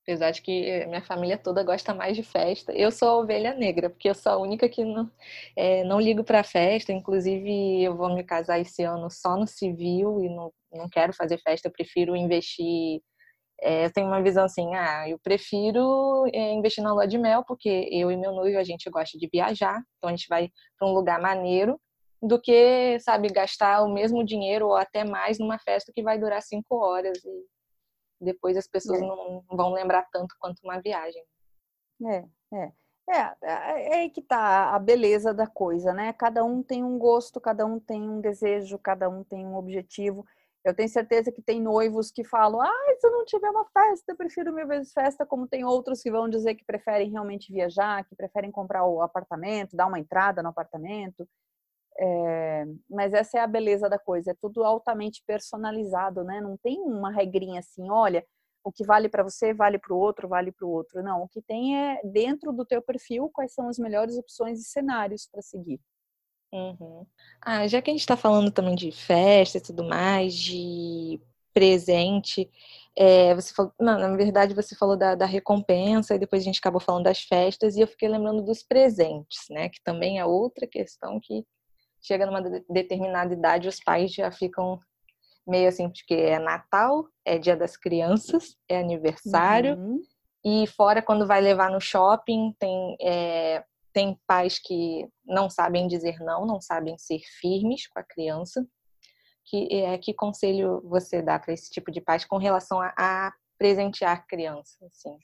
Apesar de que minha família toda gosta mais de festa. Eu sou a ovelha negra, porque eu sou a única que não, é, não ligo para festa. Inclusive, eu vou me casar esse ano só no civil e não, não quero fazer festa. Eu prefiro investir. É, eu tenho uma visão assim: ah, eu prefiro investir na lua de mel, porque eu e meu noivo a gente gosta de viajar. Então, a gente vai para um lugar maneiro do que, sabe, gastar o mesmo dinheiro ou até mais numa festa que vai durar cinco horas. E depois as pessoas é. não vão lembrar tanto quanto uma viagem.
É, é. É, é, é aí que tá a beleza da coisa, né? Cada um tem um gosto, cada um tem um desejo, cada um tem um objetivo. Eu tenho certeza que tem noivos que falam: ah, se eu não tiver uma festa, eu prefiro mil vezes festa, como tem outros que vão dizer que preferem realmente viajar, que preferem comprar o apartamento, dar uma entrada no apartamento. É, mas essa é a beleza da coisa, é tudo altamente personalizado, né? Não tem uma regrinha assim, olha, o que vale para você vale para o outro, vale para o outro. Não, o que tem é dentro do teu perfil quais são as melhores opções e cenários para seguir.
Uhum. Ah, já que a gente está falando também de festa e tudo mais, de presente, é, você falou, não, na verdade você falou da, da, recompensa e depois a gente acabou falando das festas e eu fiquei lembrando dos presentes, né? Que também é outra questão que chega numa determinada idade, os pais já ficam meio assim, porque é Natal, é Dia das Crianças, é aniversário, uhum. e fora quando vai levar no shopping, tem, é, tem pais que não sabem dizer não, não sabem ser firmes com a criança. Que, é, que conselho você dá para esse tipo de pais com relação a, a presentear criança? Assim?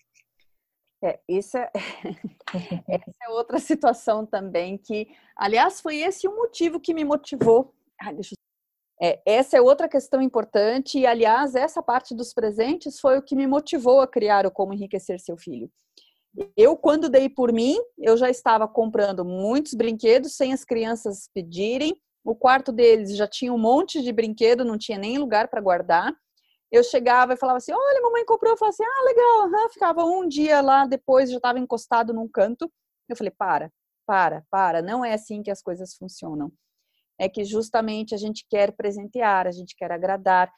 É, isso é, essa é outra situação também que, aliás, foi esse o motivo que me motivou. Ah, deixa eu... é, essa é outra questão importante e, aliás, essa parte dos presentes foi o que me motivou a criar o Como Enriquecer Seu Filho. Eu, quando dei por mim, eu já estava comprando muitos brinquedos sem as crianças pedirem. O quarto deles já tinha um monte de brinquedo, não tinha nem lugar para guardar eu chegava e falava assim: Olha, mamãe comprou. Eu falava assim: Ah, legal. Uhum. Ficava um dia lá, depois já estava encostado num canto. Eu falei: Para, para, para. Não é assim que as coisas funcionam. É que justamente a gente quer presentear, a gente quer agradar.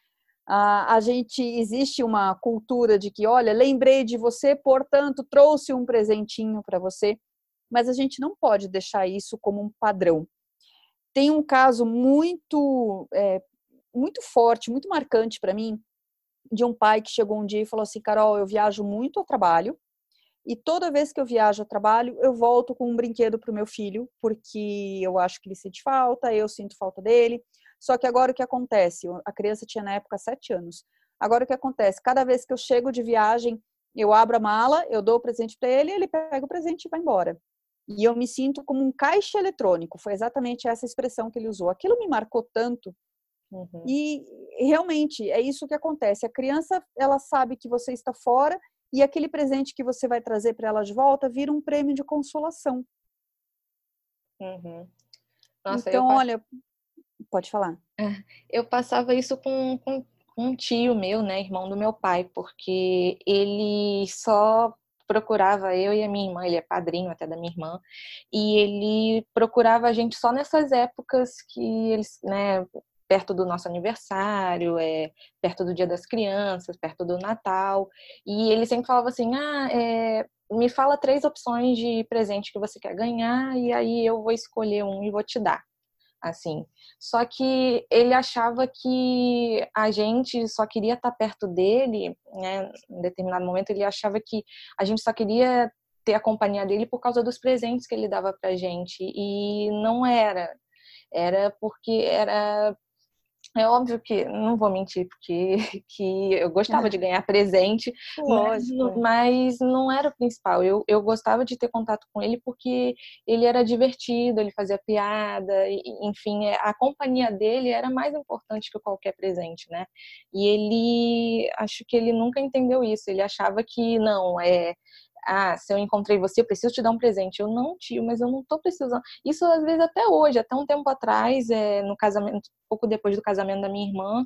a gente existe uma cultura de que, olha, lembrei de você, portanto, trouxe um presentinho para você. Mas a gente não pode deixar isso como um padrão. Tem um caso muito, é, muito forte, muito marcante para mim, de um pai que chegou um dia e falou assim: Carol, eu viajo muito ao trabalho e toda vez que eu viajo ao trabalho, eu volto com um brinquedo para o meu filho, porque eu acho que ele sente falta, eu sinto falta dele. Só que agora o que acontece? A criança tinha na época sete anos. Agora o que acontece? Cada vez que eu chego de viagem, eu abro a mala, eu dou o presente para ele, ele pega o presente e vai embora. E eu me sinto como um caixa eletrônico. Foi exatamente essa expressão que ele usou. Aquilo me marcou tanto Uhum. E realmente é isso que acontece. A criança ela sabe que você está fora e aquele presente que você vai trazer para ela de volta vira um prêmio de consolação.
Uhum.
Nossa, então, olha, pode falar.
É, eu passava isso com, com, com um tio meu, né, irmão do meu pai, porque ele só procurava eu e a minha irmã, ele é padrinho até da minha irmã, e ele procurava a gente só nessas épocas que eles, né, perto do nosso aniversário, é, perto do Dia das Crianças, perto do Natal. E ele sempre falava assim: ah, é, me fala três opções de presente que você quer ganhar, e aí eu vou escolher um e vou te dar. Assim. Só que ele achava que a gente só queria estar perto dele, né? Em determinado momento, ele achava que a gente só queria ter a companhia dele por causa dos presentes que ele dava pra gente. E não era. Era porque era é óbvio que, não vou mentir, porque que eu gostava de ganhar presente, mas, mas, não era o principal. Eu, eu gostava de ter contato com ele porque ele era divertido, ele fazia piada, enfim, é, a companhia dele era mais importante que qualquer presente, né? E ele, acho que ele nunca entendeu isso. Ele achava que, não, é ah, se eu encontrei você, eu preciso te dar um presente. Eu não, tio, mas eu não tô precisando. Isso às vezes até hoje, até um tempo atrás, é, no casamento, pouco depois do casamento da minha irmã,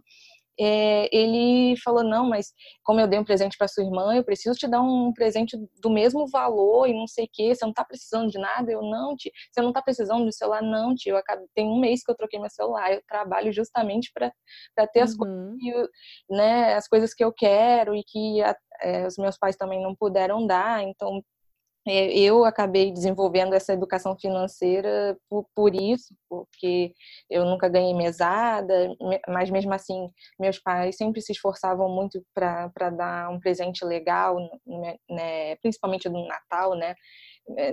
é, ele falou: Não, mas como eu dei um presente para sua irmã, eu preciso te dar um presente do mesmo valor e não sei o que. Você não tá precisando de nada? Eu não, tio. Você não tá precisando de celular? Não, tio. Eu acabei, tem um mês que eu troquei meu celular. Eu trabalho justamente para ter as, coisas que, né, as coisas que eu quero e que a, é, os meus pais também não puderam dar. Então, é, eu acabei desenvolvendo essa educação financeira por, por, isso, porque eu nunca ganhei mesada, mas mesmo assim, meus pais sempre se esforçavam muito para dar um presente legal, né, principalmente no Natal, né?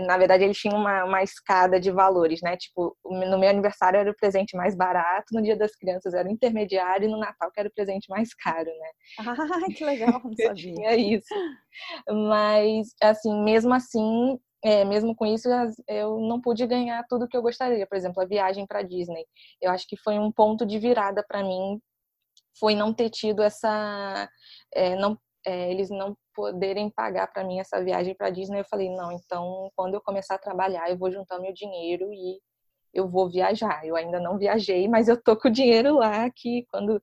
Na verdade, eles tinham uma, uma escada de valores, né? Tipo, no meu aniversário era o presente mais barato, no dia das crianças era o intermediário e no Natal que era o presente mais caro, né?
Ah, que legal, não sabia.
tinha isso. Mas, assim, mesmo assim, é, mesmo com isso, eu não pude ganhar tudo que eu gostaria. Por exemplo, a viagem para Disney. Eu acho que foi um ponto de virada para mim, foi não ter tido essa, é, não, é, eles não poderem pagar para mim essa viagem para Disney, eu falei, não, então quando eu começar a trabalhar, eu vou juntar meu dinheiro e eu vou viajar. Eu ainda não viajei, mas eu tô com o dinheiro lá que quando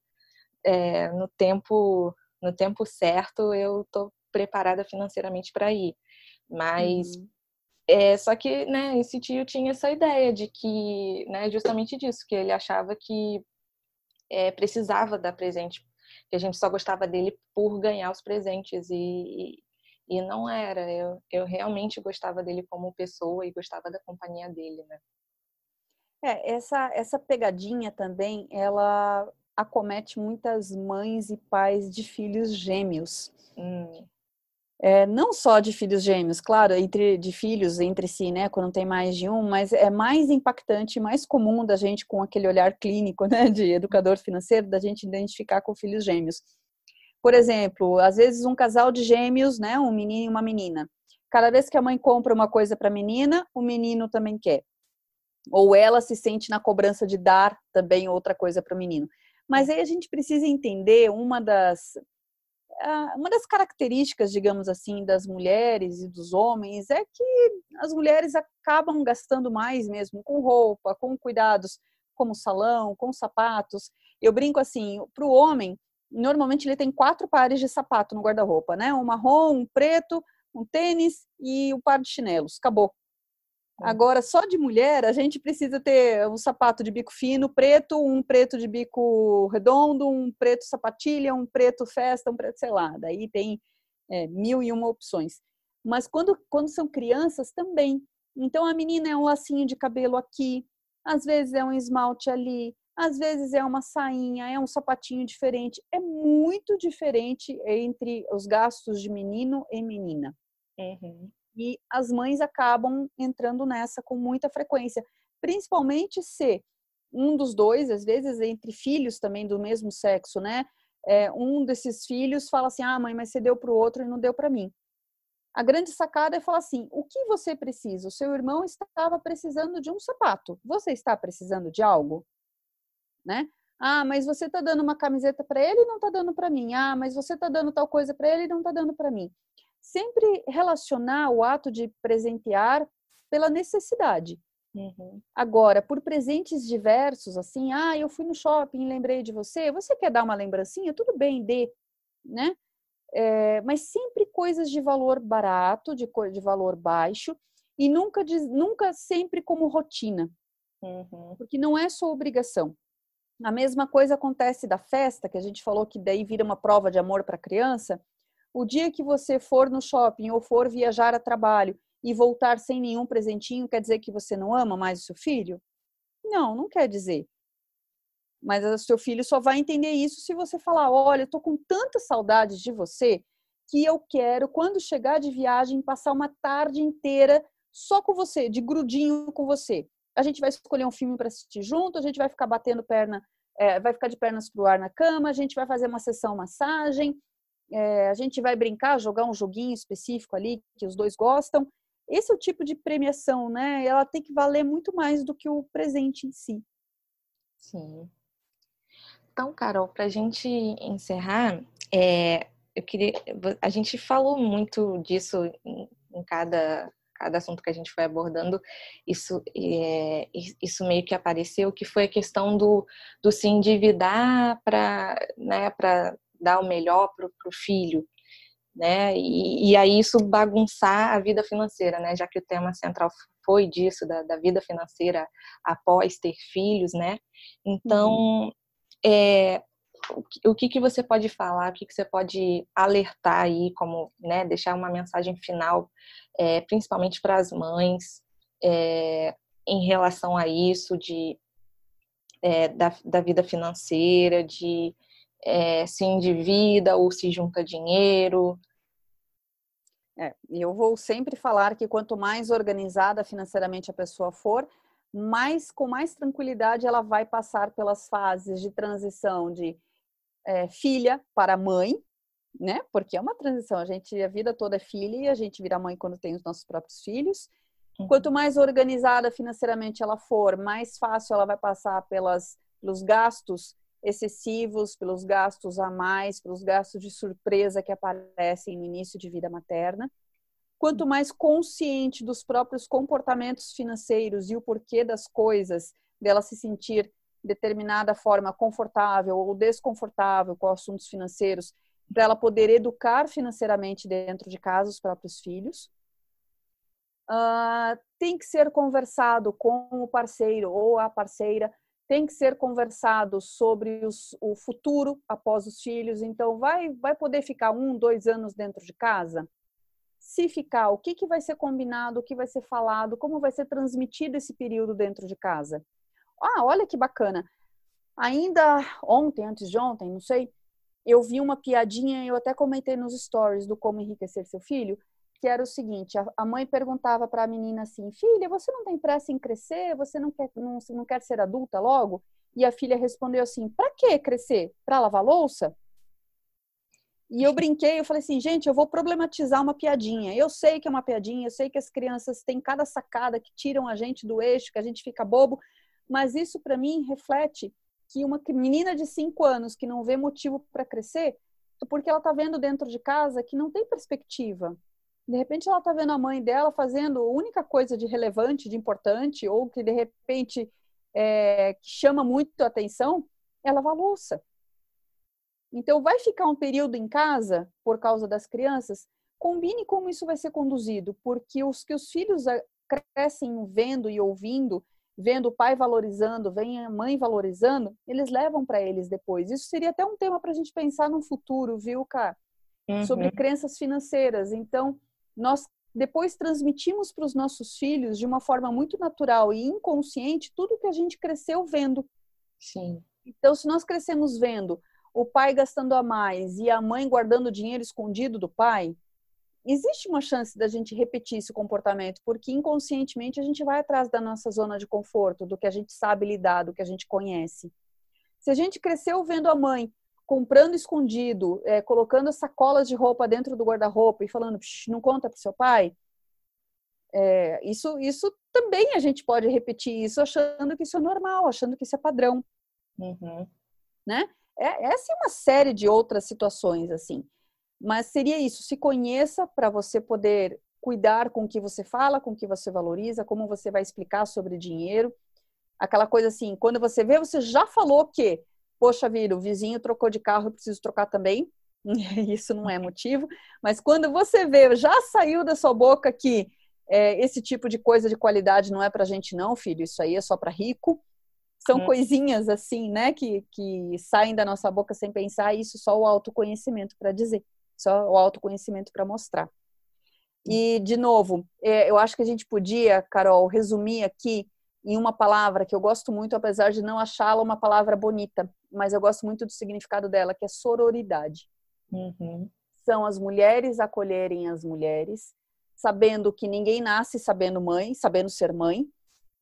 é, no tempo no tempo certo eu tô preparada financeiramente para ir. Mas uhum. é, só que, né, esse tio tinha essa ideia de que, né, justamente disso, que ele achava que é, precisava dar presente que a gente só gostava dele por ganhar os presentes e, e não era. Eu, eu realmente gostava dele como pessoa e gostava da companhia dele, né?
É, essa, essa pegadinha também, ela acomete muitas mães e pais de filhos gêmeos. Hum é, não só de filhos gêmeos, claro, entre de filhos entre si, né, quando tem mais de um, mas é mais impactante, mais comum da gente com aquele olhar clínico, né, de educador financeiro, da gente identificar com filhos gêmeos. Por exemplo, às vezes um casal de gêmeos, né, um menino e uma menina. Cada vez que a mãe compra uma coisa para a menina, o menino também quer. Ou ela se sente na cobrança de dar também outra coisa para o menino. Mas aí a gente precisa entender uma das uma das características, digamos assim, das mulheres e dos homens é que as mulheres acabam gastando mais mesmo com roupa, com cuidados como salão, com sapatos. Eu brinco assim, para o homem, normalmente ele tem quatro pares de sapato no guarda-roupa, né? Um marrom, um preto, um tênis e um par de chinelos. Acabou. Agora, só de mulher, a gente precisa ter um sapato de bico fino preto, um preto de bico redondo, um preto sapatilha, um preto festa, um preto, sei lá. Daí tem é, mil e uma opções. Mas quando, quando são crianças, também. Então, a menina é um lacinho de cabelo aqui, às vezes é um esmalte ali, às vezes é uma sainha, é um sapatinho diferente. É muito diferente entre os gastos de menino e menina. Uhum. E as mães acabam entrando nessa com muita frequência, principalmente se um dos dois, às vezes entre filhos também do mesmo sexo, né? É, um desses filhos fala assim: ah, mãe, mas você deu para o outro e não deu para mim. A grande sacada é falar assim: o que você precisa? O seu irmão estava precisando de um sapato. Você está precisando de algo? Né? Ah, mas você está dando uma camiseta para ele e não está dando para mim. Ah, mas você está dando tal coisa para ele e não está dando para mim sempre relacionar o ato de presentear pela necessidade. Uhum. Agora, por presentes diversos, assim, ah, eu fui no shopping, lembrei de você, você quer dar uma lembrancinha? Tudo bem, dê, né? É, mas sempre coisas de valor barato, de, de valor baixo, e nunca, nunca sempre como rotina, uhum. porque não é sua obrigação. A mesma coisa acontece da festa, que a gente falou que daí vira uma prova de amor para a criança. O dia que você for no shopping ou for viajar a trabalho e voltar sem nenhum presentinho, quer dizer que você não ama mais o seu filho? Não, não quer dizer. Mas o seu filho só vai entender isso se você falar: olha, eu tô com tanta saudade de você que eu quero, quando chegar de viagem, passar uma tarde inteira só com você, de grudinho com você. A gente vai escolher um filme para assistir junto, a gente vai ficar batendo perna, é, vai ficar de pernas pro ar na cama, a gente vai fazer uma sessão massagem, é, a gente vai brincar, jogar um joguinho específico ali que os dois gostam. Esse é o tipo de premiação, né? Ela tem que valer muito mais do que o presente em si.
Sim. Então, Carol, para a gente encerrar, é, eu queria. A gente falou muito disso em, em cada, cada assunto que a gente foi abordando, isso, é, isso meio que apareceu, que foi a questão do, do se endividar para né, dar o melhor para o filho. Né? E, e, aí isso bagunçar a vida financeira, né? Já que o tema central foi disso, da, da vida financeira após ter filhos, né? Então, uhum. é, o que, que você pode falar, o que, que você pode alertar aí, como né, deixar uma mensagem final, é, principalmente para as mães, é, em relação a isso, de, é, da, da vida financeira, de é, se endivida ou se junta dinheiro.
É, eu vou sempre falar que quanto mais organizada financeiramente a pessoa for, mais com mais tranquilidade ela vai passar pelas fases de transição de é, filha para mãe, né? Porque é uma transição. A gente a vida toda é filha e a gente vira mãe quando tem os nossos próprios filhos. Uhum. Quanto mais organizada financeiramente ela for, mais fácil ela vai passar pelas, pelos gastos excessivos, pelos gastos a mais, pelos gastos de surpresa que aparecem no início de vida materna. Quanto mais consciente dos próprios comportamentos financeiros e o porquê das coisas, dela se sentir determinada forma confortável ou desconfortável com assuntos financeiros, para ela poder educar financeiramente dentro de casa os próprios filhos. Uh, tem que ser conversado com o parceiro ou a parceira, tem que ser conversado sobre os, o futuro após os filhos. Então, vai, vai poder ficar um, dois anos dentro de casa? Se ficar, o que, que vai ser combinado, o que vai ser falado, como vai ser transmitido esse período dentro de casa? Ah, olha que bacana. Ainda ontem, antes de ontem, não sei, eu vi uma piadinha, eu até comentei nos stories do Como Enriquecer Seu Filho, que era o seguinte: a mãe perguntava para a menina assim, filha, você não tem pressa em crescer? Você não quer, não, não quer ser adulta logo? E a filha respondeu assim: para que crescer? Para lavar louça? E eu brinquei, eu falei assim, gente, eu vou problematizar uma piadinha. Eu sei que é uma piadinha, eu sei que as crianças têm cada sacada que tiram a gente do eixo, que a gente fica bobo, mas isso para mim reflete que uma menina de 5 anos que não vê motivo para crescer, é porque ela está vendo dentro de casa que não tem perspectiva. De repente ela está vendo a mãe dela fazendo a única coisa de relevante, de importante, ou que de repente é, chama muito a atenção, ela vai louça. Então vai ficar um período em casa por causa das crianças, combine como isso vai ser conduzido, porque os que os filhos crescem vendo e ouvindo vendo o pai valorizando, vem a mãe valorizando, eles levam para eles depois. Isso seria até um tema para a gente pensar no futuro, viu, Cá? Uhum. Sobre crenças financeiras. Então, nós depois transmitimos para os nossos filhos de uma forma muito natural e inconsciente tudo que a gente cresceu vendo.
Sim.
Então, se nós crescemos vendo o pai gastando a mais e a mãe guardando dinheiro escondido do pai, existe uma chance da gente repetir esse comportamento, porque inconscientemente a gente vai atrás da nossa zona de conforto, do que a gente sabe lidar, do que a gente conhece. Se a gente cresceu vendo a mãe comprando escondido, é, colocando sacolas de roupa dentro do guarda-roupa e falando, não conta para seu pai, é, isso, isso também a gente pode repetir isso achando que isso é normal, achando que isso é padrão.
Uhum.
Né? É, essa é uma série de outras situações, assim. Mas seria isso, se conheça para você poder cuidar com o que você fala, com o que você valoriza, como você vai explicar sobre dinheiro. Aquela coisa assim, quando você vê, você já falou que, poxa vida, o vizinho trocou de carro, eu preciso trocar também. Isso não é motivo. Mas quando você vê, já saiu da sua boca que é, esse tipo de coisa de qualidade não é para gente não, filho, isso aí é só para rico. São hum. coisinhas assim, né, que, que saem da nossa boca sem pensar, isso só o autoconhecimento para dizer só o autoconhecimento para mostrar. E, de novo, é, eu acho que a gente podia, Carol, resumir aqui em uma palavra que eu gosto muito, apesar de não achá-la uma palavra bonita, mas eu gosto muito do significado dela, que é sororidade.
Uhum.
São as mulheres acolherem as mulheres, sabendo que ninguém nasce sabendo mãe, sabendo ser mãe,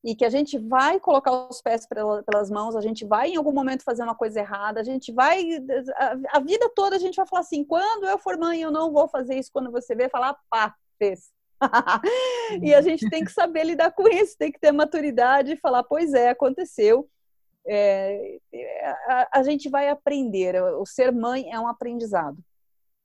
e que a gente vai colocar os pés pelas mãos, a gente vai em algum momento fazer uma coisa errada, a gente vai a, vida toda a gente vai falar assim, quando eu for mãe eu não vou fazer isso, quando você vê falar pá, fez. e a gente tem que saber lidar com isso, tem que ter maturidade e falar, pois é, aconteceu. É, a, a gente vai aprender, o ser mãe é um aprendizado.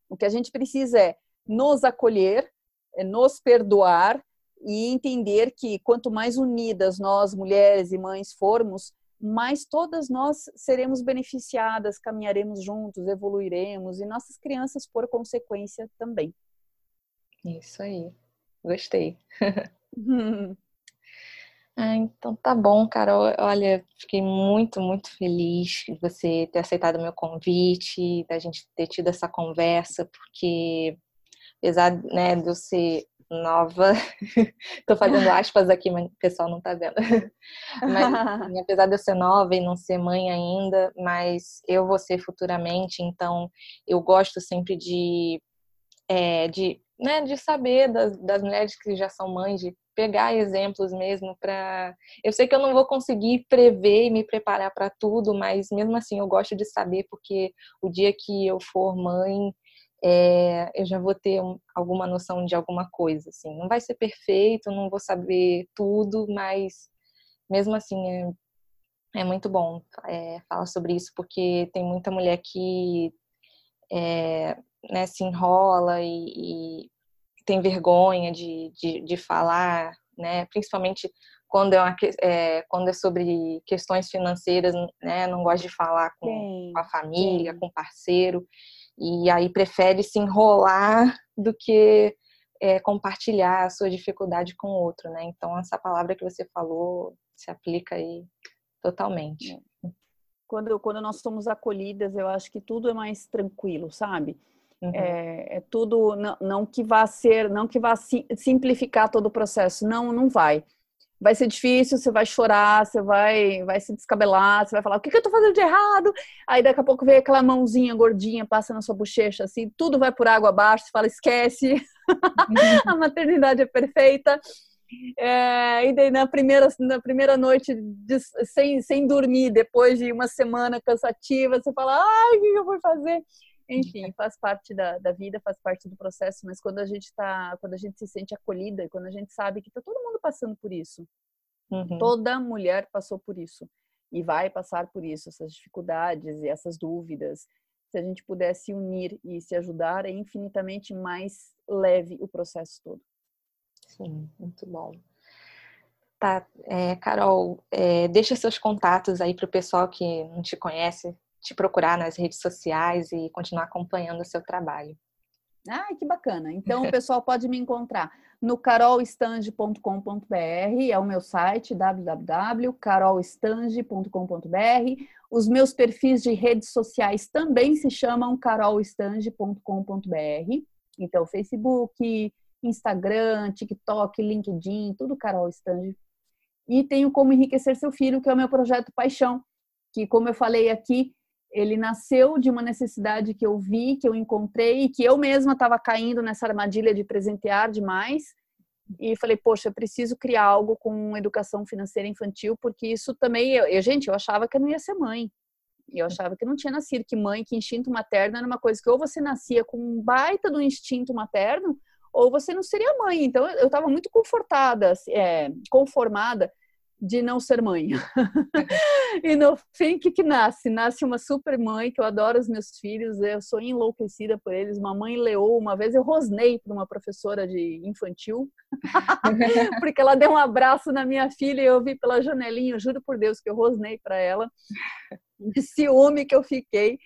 O que a gente precisa é nos acolher, é nos perdoar e entender que quanto mais unidas nós, mulheres e mães, formos, mais todas nós seremos beneficiadas, caminharemos juntos, evoluiremos e nossas crianças, por consequência, também.
Isso aí. Gostei. ah, então tá bom, Carol. Olha, fiquei muito, muito feliz de você ter aceitado o meu convite, da gente ter tido essa conversa, porque apesar né, de eu ser nova. Tô fazendo aspas aqui, mas o pessoal não tá vendo. mas, assim, apesar de eu ser nova e não ser mãe ainda, mas eu vou ser futuramente, então eu gosto sempre de, é, de, né, de saber das, das mulheres que já são mães, de pegar exemplos mesmo para. Eu sei que eu não vou conseguir prever e me preparar para tudo, mas mesmo assim eu gosto de saber, porque o dia que eu for mãe, é, eu já vou ter um, alguma noção de alguma coisa, assim. Não vai ser perfeito, não vou saber tudo, mas mesmo assim é, é muito bom é, falar sobre isso, porque tem muita mulher que é, né, se enrola e, e, tem vergonha de, de, de falar, né, principalmente quando é, uma, é, quando é sobre questões financeiras, né, não gosta de falar com, sim, com a família, sim. com o parceiro e aí prefere se enrolar do que é, compartilhar a sua dificuldade com o outro, né? Então essa palavra que você falou se aplica aí totalmente.
Quando, quando nós somos acolhidas, eu acho que tudo é mais tranquilo, sabe? Uhum. É, é, tudo não, não, que vá ser, não que vá simplificar todo o processo, não, não vai vai ser difícil, você vai chorar, você vai, vai se descabelar, você vai falar, o que, que eu tô fazendo de errado? Aí daqui a pouco vem aquela mãozinha gordinha, passa na sua bochecha, assim, tudo vai por água abaixo, você fala, esquece, a maternidade é perfeita. É, e daí na primeira, na primeira noite de, sem, sem dormir, depois de uma semana cansativa, você fala, ai, o que eu vou fazer? Enfim, faz parte da, da vida, faz parte do processo, mas quando a gente tá, quando a gente se sente acolhida, quando a gente sabe que tá todo mundo passando por isso, uhum. toda mulher passou por isso e vai passar por isso, essas dificuldades e essas dúvidas. Se a gente pudesse unir e se ajudar, é infinitamente mais leve o processo todo.
Sim, muito bom. Tá, é, Carol, é, deixa seus contatos aí para o pessoal que não te conhece, te procurar nas redes sociais e continuar acompanhando o seu trabalho.
Ah, que bacana. Então o pessoal pode me encontrar no carolstange.com.br, é o meu site www.carolstange.com.br. Os meus perfis de redes sociais também se chamam carolstange.com.br. Então Facebook, Instagram, TikTok, LinkedIn, tudo Carol Stange. E tenho como enriquecer seu filho, que é o meu projeto Paixão, que como eu falei aqui, ele nasceu de uma necessidade que eu vi, que eu encontrei, que eu mesma estava caindo nessa armadilha de presentear demais. E falei, poxa, eu preciso criar algo com educação financeira infantil, porque isso também. Eu, gente, eu achava que eu não ia ser mãe. Eu achava que não tinha nascido, que mãe, que instinto materno era uma coisa que ou você nascia com um baita do instinto materno, ou você não seria mãe. Então eu estava muito confortada, é, conformada de não ser mãe. e no fim, o que, que nasce? Nasce uma super mãe, que eu adoro os meus filhos, eu sou enlouquecida por eles. Uma mãe leou, uma vez eu rosnei para uma professora de infantil, porque ela deu um abraço na minha filha e eu vi pela janelinha, juro por Deus que eu rosnei para ela, de ciúme que eu fiquei.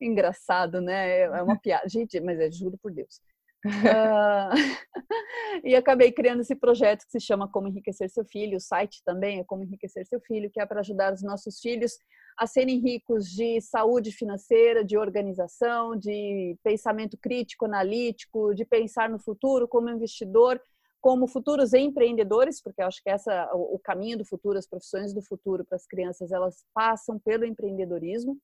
Engraçado, né? É uma piada. Gente, mas é juro por Deus. Uh, e acabei criando esse projeto que se chama Como Enriquecer Seu Filho. O site também é Como Enriquecer Seu Filho, que é para ajudar os nossos filhos a serem ricos de saúde financeira, de organização, de pensamento crítico, analítico, de pensar no futuro como investidor, como futuros empreendedores, porque eu acho que essa o caminho do futuro, as profissões do futuro para as crianças, elas passam pelo empreendedorismo.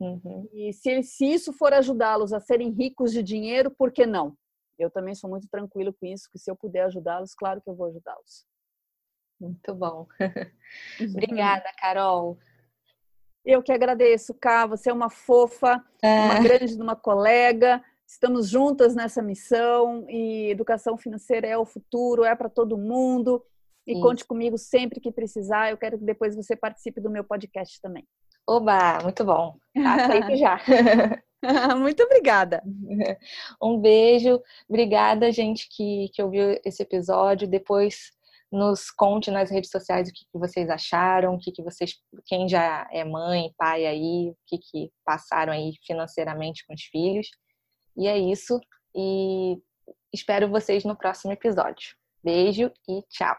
Uhum. E se, se isso for ajudá-los a serem ricos de dinheiro, por que não? Eu também sou muito tranquilo com isso, que se eu puder ajudá-los, claro que eu vou ajudá-los.
Muito bom. Obrigada, Carol.
Eu que agradeço, Cá. Você é uma fofa, é. uma grande uma colega. Estamos juntas nessa missão e educação financeira é o futuro, é para todo mundo. E Isso. conte comigo sempre que precisar. Eu quero que depois você participe do meu podcast também.
Oba, muito bom. Aceito já.
Muito obrigada.
Um beijo. Obrigada, gente, que, que ouviu esse episódio. Depois nos conte nas redes sociais o que, que vocês acharam, o que, que vocês, quem já é mãe, pai aí, o que, que passaram aí financeiramente com os filhos. E é isso. E espero vocês no próximo episódio. Beijo e tchau.